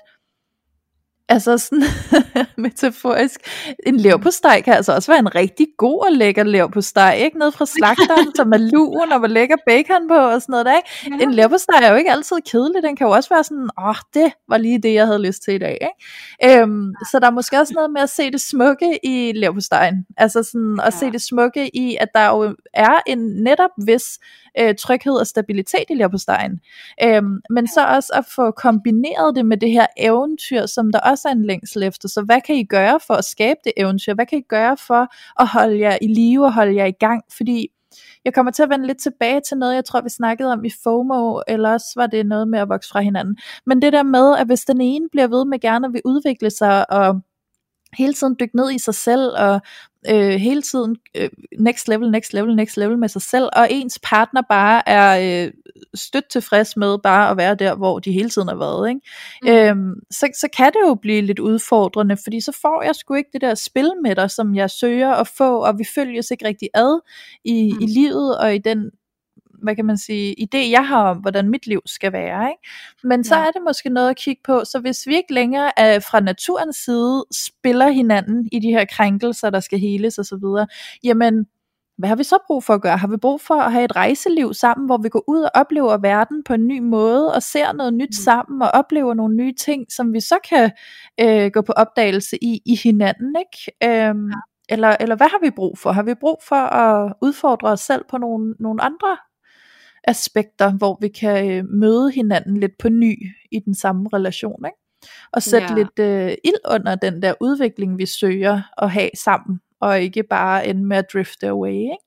altså sådan [LAUGHS] metaforisk, en leverpostej kan altså også være en rigtig god og lækker leverpostej, ikke? Noget fra slagteren, som er luren, og hvor lækker bacon på og sådan noget der, ikke? Ja. En leverpostej er jo ikke altid kedelig, den kan jo også være sådan, åh, oh, det var lige det, jeg havde lyst til i dag, ikke? Øhm, så der er måske også noget med at se det smukke i leverpostejen, altså sådan at ja. se det smukke i, at der jo er en netop vis øh, tryghed og stabilitet i leverpostejen. Øhm, men så også at få kombineret det med det her eventyr, som der også er en længsel efter. Så hvad kan I gøre for at skabe det eventyr? Hvad kan I gøre for at holde jer i live og holde jer i gang? Fordi jeg kommer til at vende lidt tilbage til noget, jeg tror, vi snakkede om i FOMO, eller også var det noget med at vokse fra hinanden. Men det der med, at hvis den ene bliver ved med gerne at vil udvikle sig og hele tiden dykke ned i sig selv, og øh, hele tiden øh, next level, next level, next level med sig selv, og ens partner bare er øh, stødt tilfreds med bare at være der, hvor de hele tiden har været, ikke? Mm. Øhm, så, så kan det jo blive lidt udfordrende, fordi så får jeg sgu ikke det der spil med dig, som jeg søger at få, og vi følges ikke rigtig ad i, mm. i livet, og i den hvad kan man sige, idé, jeg har om, hvordan mit liv skal være. Ikke? Men så ja. er det måske noget at kigge på, så hvis vi ikke længere er fra naturens side spiller hinanden i de her krænkelser, der skal heles osv., jamen hvad har vi så brug for at gøre? Har vi brug for at have et rejseliv sammen, hvor vi går ud og oplever verden på en ny måde, og ser noget nyt mm. sammen, og oplever nogle nye ting, som vi så kan øh, gå på opdagelse i, i hinanden, ikke? Øhm, ja. eller, eller hvad har vi brug for? Har vi brug for at udfordre os selv på nogle, nogle andre aspekter, hvor vi kan øh, møde hinanden lidt på ny i den samme relation, ikke? Og sætte ja. lidt øh, ild under den der udvikling, vi søger at have sammen, og ikke bare ende med at drifte away, ikke?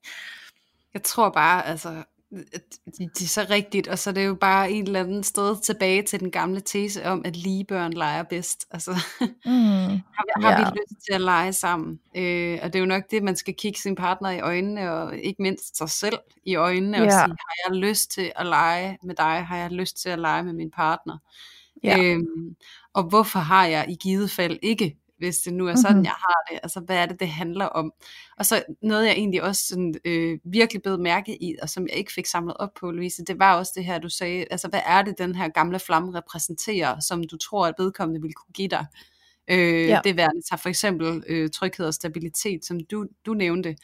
Jeg tror bare, altså, det er så rigtigt, og så er det jo bare en eller anden sted tilbage til den gamle tese om, at lige børn leger bedst. Altså, mm, [LAUGHS] har, har ja. vi lyst til at lege sammen? Øh, og det er jo nok det, man skal kigge sin partner i øjnene, og ikke mindst sig selv i øjnene, ja. og sige, har jeg lyst til at lege med dig? Har jeg lyst til at lege med min partner? Ja. Øhm, og hvorfor har jeg i givet fald ikke hvis det nu er sådan, mm-hmm. jeg har det. Altså, hvad er det, det handler om? Og så noget, jeg egentlig også sådan, øh, virkelig blev mærke i, og som jeg ikke fik samlet op på, Louise, det var også det her, du sagde, altså, hvad er det, den her gamle flamme repræsenterer, som du tror, at vedkommende vil kunne give dig? Øh, ja. Det værende tager for eksempel øh, tryghed og stabilitet, som du, du nævnte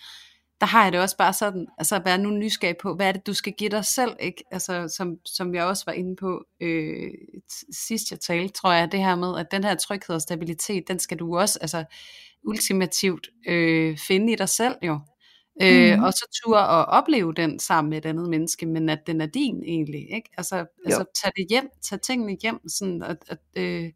der har jeg det også bare sådan, altså at være nu nysgerrig på, hvad er det, du skal give dig selv, ikke? Altså, som, som jeg også var inde på øh, sidst jeg talte, tror jeg, det her med, at den her tryghed og stabilitet, den skal du også, altså ultimativt øh, finde i dig selv jo. Øh, mm. Og så tur og opleve den sammen med et andet menneske, men at den er din egentlig, ikke? Altså, altså tage det hjem, tage tingene hjem, sådan at, at øh,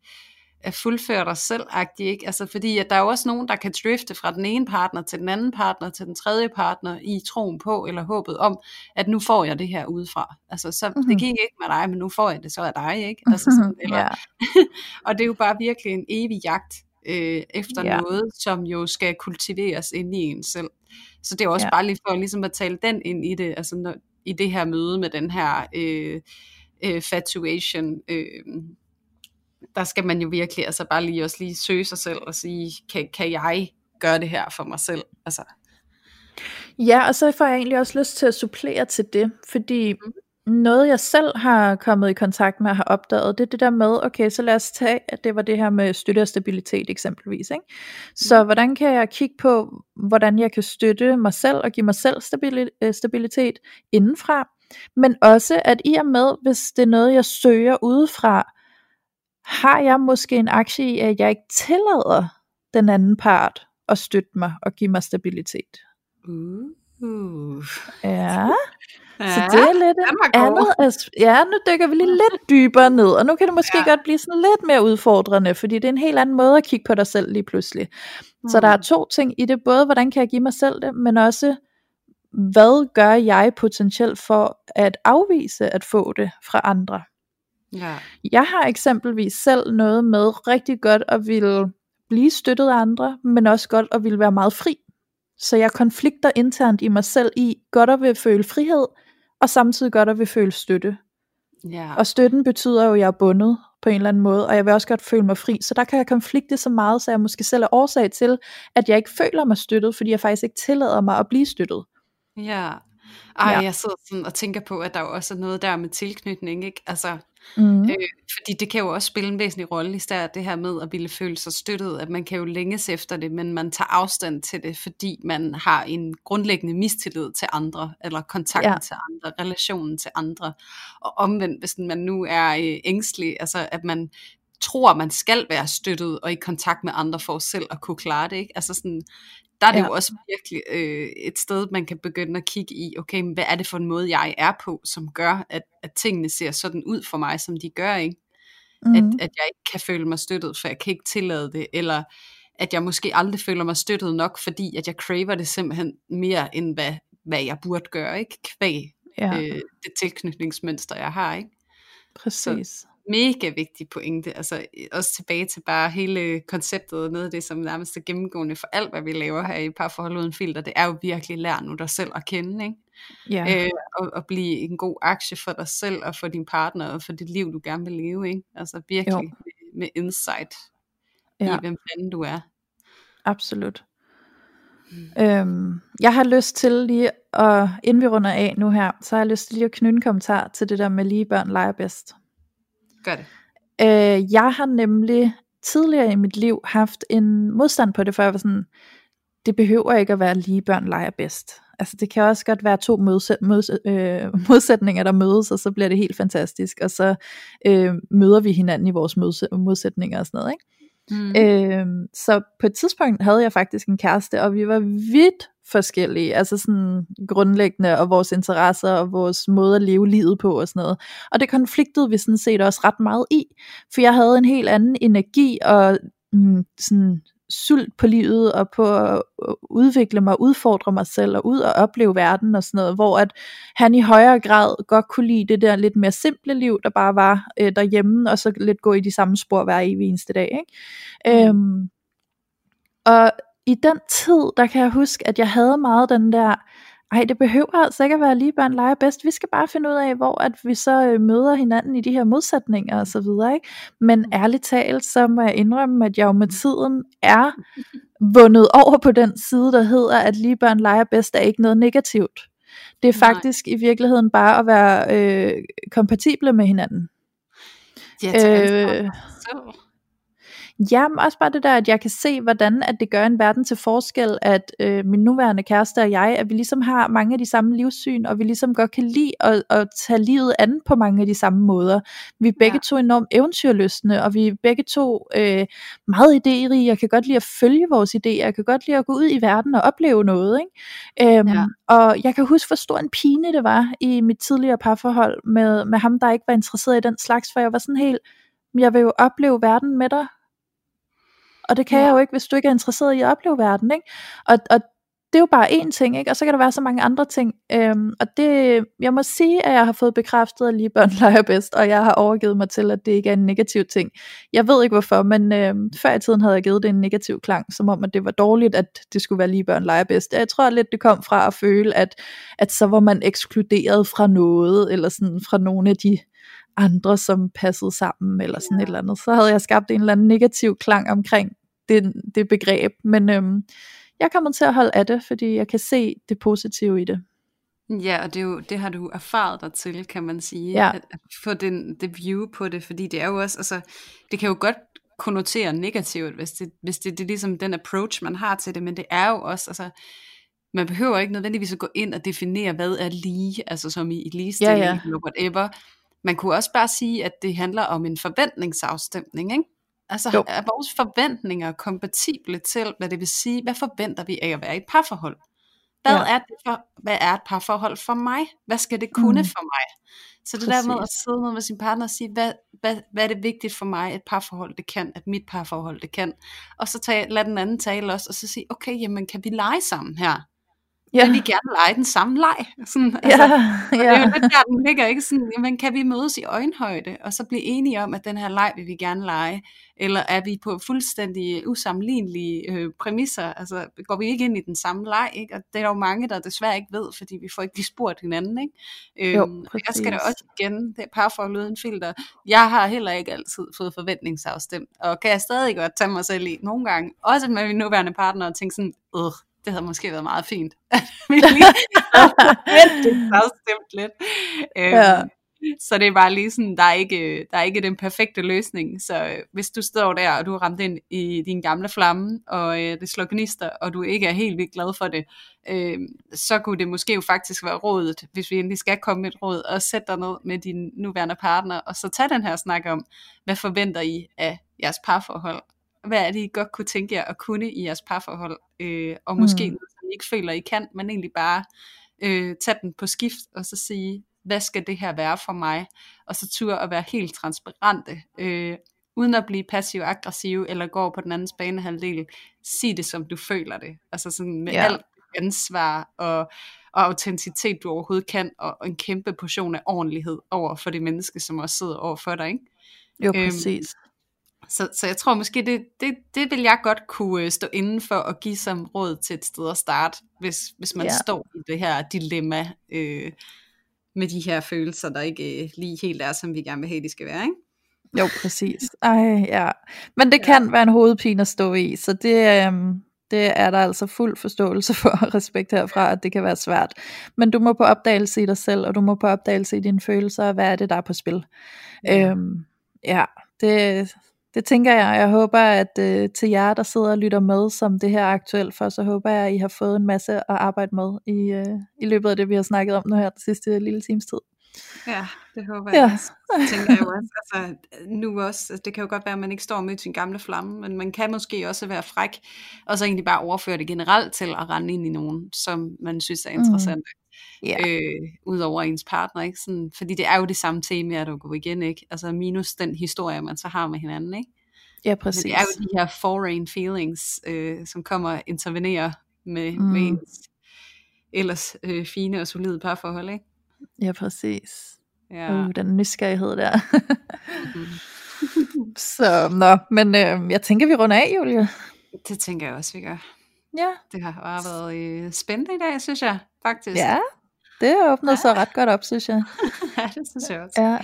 at fuldføre dig selv ikke? Altså fordi at der er jo også nogen, der kan drifte fra den ene partner til den anden partner til den tredje partner i troen på eller håbet om, at nu får jeg det her udefra. Altså så mm-hmm. det gik ikke med dig, men nu får jeg det så af dig, ikke? Altså sådan, eller, yeah. [LAUGHS] og det er jo bare virkelig en evig jagt øh, efter yeah. noget, som jo skal kultiveres ind i en selv. Så det er også yeah. bare lige for ligesom at tale den ind i det, altså når, i det her møde med den her øh, øh, fatuation, øh, der skal man jo virkelig altså bare lige også lige søge sig selv og sige, kan, kan jeg gøre det her for mig selv? Altså.
Ja, og så får jeg egentlig også lyst til at supplere til det, fordi mm. noget jeg selv har kommet i kontakt med og har opdaget, det er det der med, okay, så lad os tage, at det var det her med støtte og stabilitet eksempelvis. Ikke? Så mm. hvordan kan jeg kigge på, hvordan jeg kan støtte mig selv og give mig selv øh, stabilitet indenfra, men også at i og med, hvis det er noget, jeg søger udefra, har jeg måske en aktie i, at jeg ikke tillader den anden part at støtte mig og give mig stabilitet.
Mm. Uh.
Ja.
Ja, [LAUGHS]
Så det er lidt andet as- Ja, nu dykker vi lige lidt dybere ned, og nu kan det måske ja. godt blive sådan lidt mere udfordrende, fordi det er en helt anden måde at kigge på dig selv lige pludselig. Mm. Så der er to ting i det, både hvordan kan jeg give mig selv det, men også hvad gør jeg potentielt for at afvise at få det fra andre.
Ja.
Jeg har eksempelvis selv noget med rigtig godt at ville blive støttet af andre, men også godt at ville være meget fri. Så jeg konflikter internt i mig selv i godt at vil føle frihed, og samtidig godt at vil føle støtte.
Ja.
Og støtten betyder jo, at jeg er bundet på en eller anden måde, og jeg vil også godt føle mig fri. Så der kan jeg konflikte så meget, så jeg måske selv er årsag til, at jeg ikke føler mig støttet, fordi jeg faktisk ikke tillader mig at blive støttet.
Ja. Ej,
Ja.
jeg sidder sådan og tænker på, at der jo også er noget der med tilknytning, ikke? Altså,
Mm.
øh, fordi det kan jo også spille en væsentlig rolle i stedet det her med at ville føle sig støttet, at man kan jo længes efter det, men man tager afstand til det, fordi man har en grundlæggende mistillid til andre, eller kontakten
Ja.
til andre, relationen til andre. Og omvendt, hvis man nu er øh, ængstelig, altså at man tror, man skal være støttet og i kontakt med andre for selv at kunne klare det, ikke? Altså sådan, der er det
Ja.
jo også virkelig øh, et sted, man kan begynde at kigge i, okay, men hvad er det for en måde, jeg er på, som gør, at, at tingene ser sådan ud for mig, som de gør, ikke?
Mm.
At, at jeg ikke kan føle mig støttet, for jeg kan ikke tillade det, eller at jeg måske aldrig føler mig støttet nok, fordi at jeg craver det simpelthen mere, end hvad, hvad jeg burde gøre, ikke? Kvæg
ja,
øh, det tilknytningsmønster, jeg har, ikke?
præcis.
Mega vigtig pointe, altså også tilbage til bare hele konceptet, og noget af det, som nærmest er gennemgående for alt, hvad vi laver her i Parforhold Uden Filter, det er jo virkelig lær nu dig selv at kende, ikke?
Ja,
Øh, og, og blive en god aktie for dig selv, og for din partner, og for det liv, du gerne vil leve, ikke? Altså virkelig
Jo.
med, insight
ja.
i, hvem fanden du er.
Absolut. Øhm, jeg har lyst til lige at, inden vi runder af nu her, så har jeg lyst til lige at knytte en kommentar til det der med lige børn leger bedst.
Gør det.
Øh, jeg har nemlig tidligere i mit liv haft en modstand på det, for jeg var sådan, det behøver ikke at være lige børn leger bedst. Altså det kan også godt være to modsæt, mods, øh, modsætninger, der mødes, og så bliver det helt fantastisk, og så øh, møder vi hinanden i vores modsæt, modsætninger og sådan noget, ikke?
Mm.
Øh, så på et tidspunkt havde jeg faktisk en kæreste, og vi var vidt forskellige, altså sådan grundlæggende, og vores interesser, og vores måde at leve livet på, og sådan noget. Og det konfliktede vi sådan set også ret meget i, for jeg havde en helt anden energi, og mm, sådan sult på livet, og på at udvikle mig, udfordre mig selv, og ud og opleve verden, og sådan noget, hvor at han i højere grad godt kunne lide det der lidt mere simple liv, der bare var øh, derhjemme, og så lidt gå i de samme spor hver evig eneste dag. Ikke?
Mm.
Øhm, og i den tid, der kan jeg huske, at jeg havde meget den der, ej, det behøver altså ikke at være lige børn leger bedst. Vi skal bare finde ud af, hvor at vi så øh, møder hinanden i de her modsætninger og så videre. Ikke? Men ærligt talt, så må jeg indrømme, at jeg jo med tiden er vundet over på den side, der hedder, at lige børn leger bedst er ikke noget negativt. Det er
Nej.
faktisk i virkeligheden bare at være øh, kompatible med hinanden.
Ja,
Øh. Ja, men også bare det der, at jeg kan se, hvordan at det gør en verden til forskel, at øh, min nuværende kæreste og jeg, at vi ligesom har mange af de samme livssyn, og vi ligesom godt kan lide at, at tage livet an på mange af de samme måder. Vi er begge
Ja.
to enormt eventyrlystne, og vi er begge to øh, meget idérige. Jeg kan godt lide at følge vores idéer, jeg kan godt lide at gå ud i verden og opleve noget. Ikke? Øhm,
Ja.
Og jeg kan huske, hvor stor en pine det var i mit tidligere parforhold med, med ham, der ikke var interesseret i den slags, for jeg var sådan helt, "Men jeg vil jo opleve verden med dig, og det kan
Ja.
jeg jo ikke, hvis du ikke er interesseret i at opleve verden, ikke? Og, og det er jo bare én ting, ikke? Og så kan der være så mange andre ting. Øhm, og det, jeg må sige, at jeg har fået bekræftet, at lige børn [LAUGHS] leger bedst, og jeg har overgivet mig til, at det ikke er en negativ ting. Jeg ved ikke hvorfor, men øhm, før i tiden havde jeg givet det en negativ klang, som om, at det var dårligt, at det skulle være lige børn leger bedst. Jeg tror lidt, det kom fra at føle, at, at så var man ekskluderet fra noget, eller sådan fra nogle af de andre, som passede sammen, eller sådan
Ja.
et eller andet. Så havde jeg skabt en eller anden negativ klang omkring det, det begreb. Men øhm, jeg kommer til at holde af det, fordi jeg kan se det positive i det.
Ja, og det, er jo, det har du erfaret dig til, kan man sige,
Ja.
at, at få den, det view på det, fordi det er jo også, altså, det kan jo godt konnotere negativt, hvis det, hvis det, det er ligesom den approach, man har til det, men det er jo også, altså, man behøver ikke nødvendigvis at gå ind og definere, hvad er lige, altså som i ligestilling,
Ja,
ja, whatever. Man kunne også bare sige, at det handler om en forventningsafstemning, ikke? Altså,
Jo.
er vores forventninger kompatible til, hvad det vil sige, hvad forventer vi af at være i et parforhold? Hvad, ja. er det for, hvad er et parforhold for mig? Hvad skal det kunne mm. for mig? Så det Præcis. der med at sidde ned med sin partner og sige, hvad, hvad, hvad er det vigtigt for mig, et parforhold det kan, at mit parforhold det kan. Og så tage, lad den anden tale også, og så sige, okay, jamen kan vi lege sammen her? Ja. vil vi gerne lege den samme leg. Sådan, altså, ja, ja. Det er jo lidt der, den ligger, ikke? Sådan, jamen, kan vi mødes i øjenhøjde, og så blive enige om, at den her leg vil vi gerne lege? Eller er vi på fuldstændig usammenlignelige øh, præmisser? Altså, går vi ikke ind i den samme leg? Ikke? Og det er der jo mange, der desværre ikke ved, fordi vi får ikke lige spurgt hinanden. Ikke? Jo, øhm, jeg skal da også igen, det er parforhold uden filter. Jeg har heller ikke altid fået forventningsafstemt, og kan jeg stadig godt tage mig selv i nogle gange, også med min nuværende partner, og tænke sådan, øh, det havde måske været meget fint, [LAUGHS] at vi lige afstemt [LAUGHS] lidt. Øhm, ja. Så det er bare lige sådan, der er ikke, der er ikke den perfekte løsning. Så øh, hvis du står der, og du har ramt ind i din gamle flamme, og øh, det slår gnister, og du ikke er helt vildt glad for det, øh, så kunne det måske jo faktisk være rådet, hvis vi endelig skal komme med et råd, og sætte dig ned med din nuværende partner, og så tage den her snak om, hvad forventer I af jeres parforhold? Hvad er det, I godt kunne tænke jer at kunne i jeres parforhold, øh, og måske mm. noget, som I ikke føler, I kan, men egentlig bare øh, tage den på skift, og så sige, hvad skal det her være for mig, og så turde at være helt transparente, øh, uden at blive passiv-aggressiv, eller gå på den andens banehalvdel, sig det, som du føler det, altså sådan med ja. alt ansvar, og, og autenticitet, du overhovedet kan, og, og en kæmpe portion af ordentlighed over for det menneske, som også sidder over for dig, ikke?
Jo, øhm, præcis. Øhm,
så, så jeg tror måske, det, det, det vil jeg godt kunne øh, stå inden for at give som råd til et sted at starte, hvis, hvis man ja. står i det her dilemma øh, med de her følelser, der ikke øh, lige helt er, som vi gerne vil have, de skal være, ikke?
Jo, præcis. Ej, ja. Men det kan ja. være en hovedpine at stå i, så det, øhm, det er der altså fuld forståelse for respekt herfra, at det kan være svært. Men du må på opdagelse i dig selv, og du må på opdagelse i dine følelser, hvad er det, der er på spil. Ja, øhm, ja det, det tænker jeg. Jeg håber, at øh, til jer, der sidder og lytter med, som det her er aktuelt for, så håber jeg, at I har fået en masse at arbejde med i, øh, i løbet af det, vi har snakket om nu her den sidste lille times tid.
Ja, det håber jeg ja. også. tænker jeg også. Altså, nu også, altså, det kan jo godt være, at man ikke står med sin gamle flamme, men man kan måske også være fræk, og så egentlig bare overføre det generelt til at rende ind i nogen, som man synes er interessant. Mm. Yeah. Øh, Udover ens partner, ikke? Sådan, fordi det er jo det samme tema, der går igen, ikke? Altså minus den historie, man så har med hinanden, ikke?
Ja, præcis. Men
det er jo de her foreign feelings, øh, som kommer og intervenerer med, mm. med ens ellers øh, fine og solide parforhold, ikke?
Ja, præcis. Ja. Uh, den nysgerrighed der. mm. [LAUGHS] Så, nå, men øh, jeg tænker, vi runder af, Julie.
Det tænker jeg også, vi gør.
Ja.
Det har bare været øh, spændende i dag, synes jeg, faktisk.
Ja, det åbnede ja. så ret godt op, synes jeg. [LAUGHS]
ja, det synes jeg også. Ja.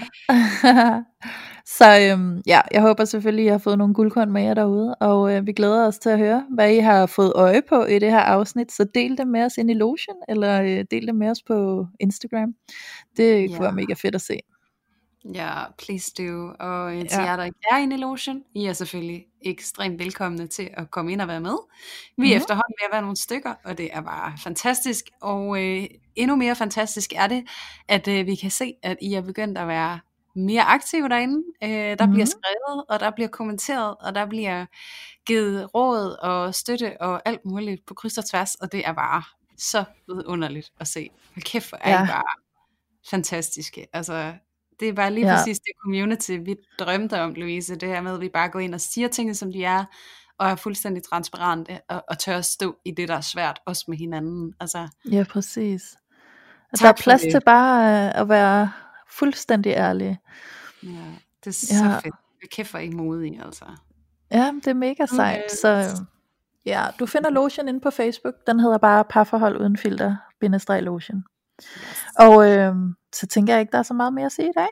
[LAUGHS]
så øhm, ja, jeg håber selvfølgelig, at I har fået nogle guldkorn med jer derude, og øh, vi glæder os til at høre, hvad I har fået øje på i det her afsnit, så del det med os ind i Lotion, eller øh, del det med os på Instagram. Det kunne ja. være mega fedt at se.
Ja, please do. Og til ja. jer, der ikke er inde i lotion, I er selvfølgelig ekstremt velkomne til at komme ind og være med. Vi er mm. efterhånden ved at være nogle stykker, og det er bare fantastisk. Og øh, endnu mere fantastisk er det, at øh, vi kan se, at I er begyndt at være mere aktive derinde. Øh, der mm. bliver skrevet, og der bliver kommenteret, og der bliver givet råd og støtte og alt muligt på kryds og tværs, og det er bare så underligt at se. Hold kæft, hvor er ja. I bare fantastiske. Altså, det er bare lige ja. præcis det community, vi drømte om, Louise. Det her med, at vi bare går ind og siger tingene, som de er, og er fuldstændig transparente, og, og tør at stå i det, der er svært, også med hinanden. Altså,
ja, præcis. Altså, der er plads til bare øh, at være fuldstændig ærlig.
Ja, det er så ja. fedt. Jeg kæft, hvor I modige, altså.
Ja, det er mega sejt. Så ja, du finder Lotion inde på Facebook. Den hedder bare parforhold uden filter, bindestreg Lotion. Yes. Og øh, så tænker jeg ikke, der er så meget mere at sige i dag.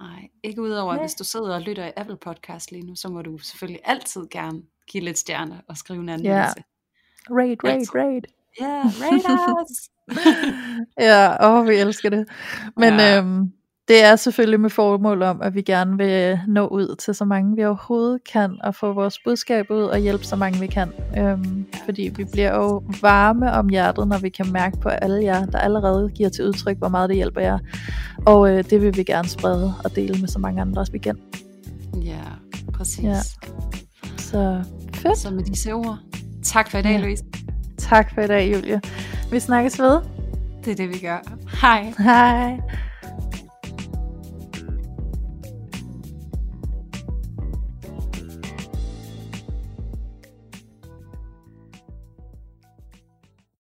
Nej, ikke udover, at hvis du sidder og lytter i Apple Podcast lige nu, så må du selvfølgelig altid gerne give lidt stjerner og skrive en anmeldelse.
Ja. Rate, rate, rate.
Ja, yeah, rate [LAUGHS] us.
ja, åh, vi elsker det. Men ja. øhm, det er selvfølgelig med formål om, at vi gerne vil nå ud til så mange vi overhovedet kan, og få vores budskab ud og hjælpe så mange vi kan. Øhm, fordi vi bliver jo varme om hjertet, når vi kan mærke på alle jer, der allerede giver til udtryk, hvor meget det hjælper jer. Og øh, det vil vi gerne sprede og dele med så mange andre også vi kan.
Ja, præcis. Ja.
Så fedt.
Så med disse ord, tak for i dag, ja. Louise.
Tak for i dag, Julie. Vi snakkes ved.
Det er det, vi gør. Hej.
Hej.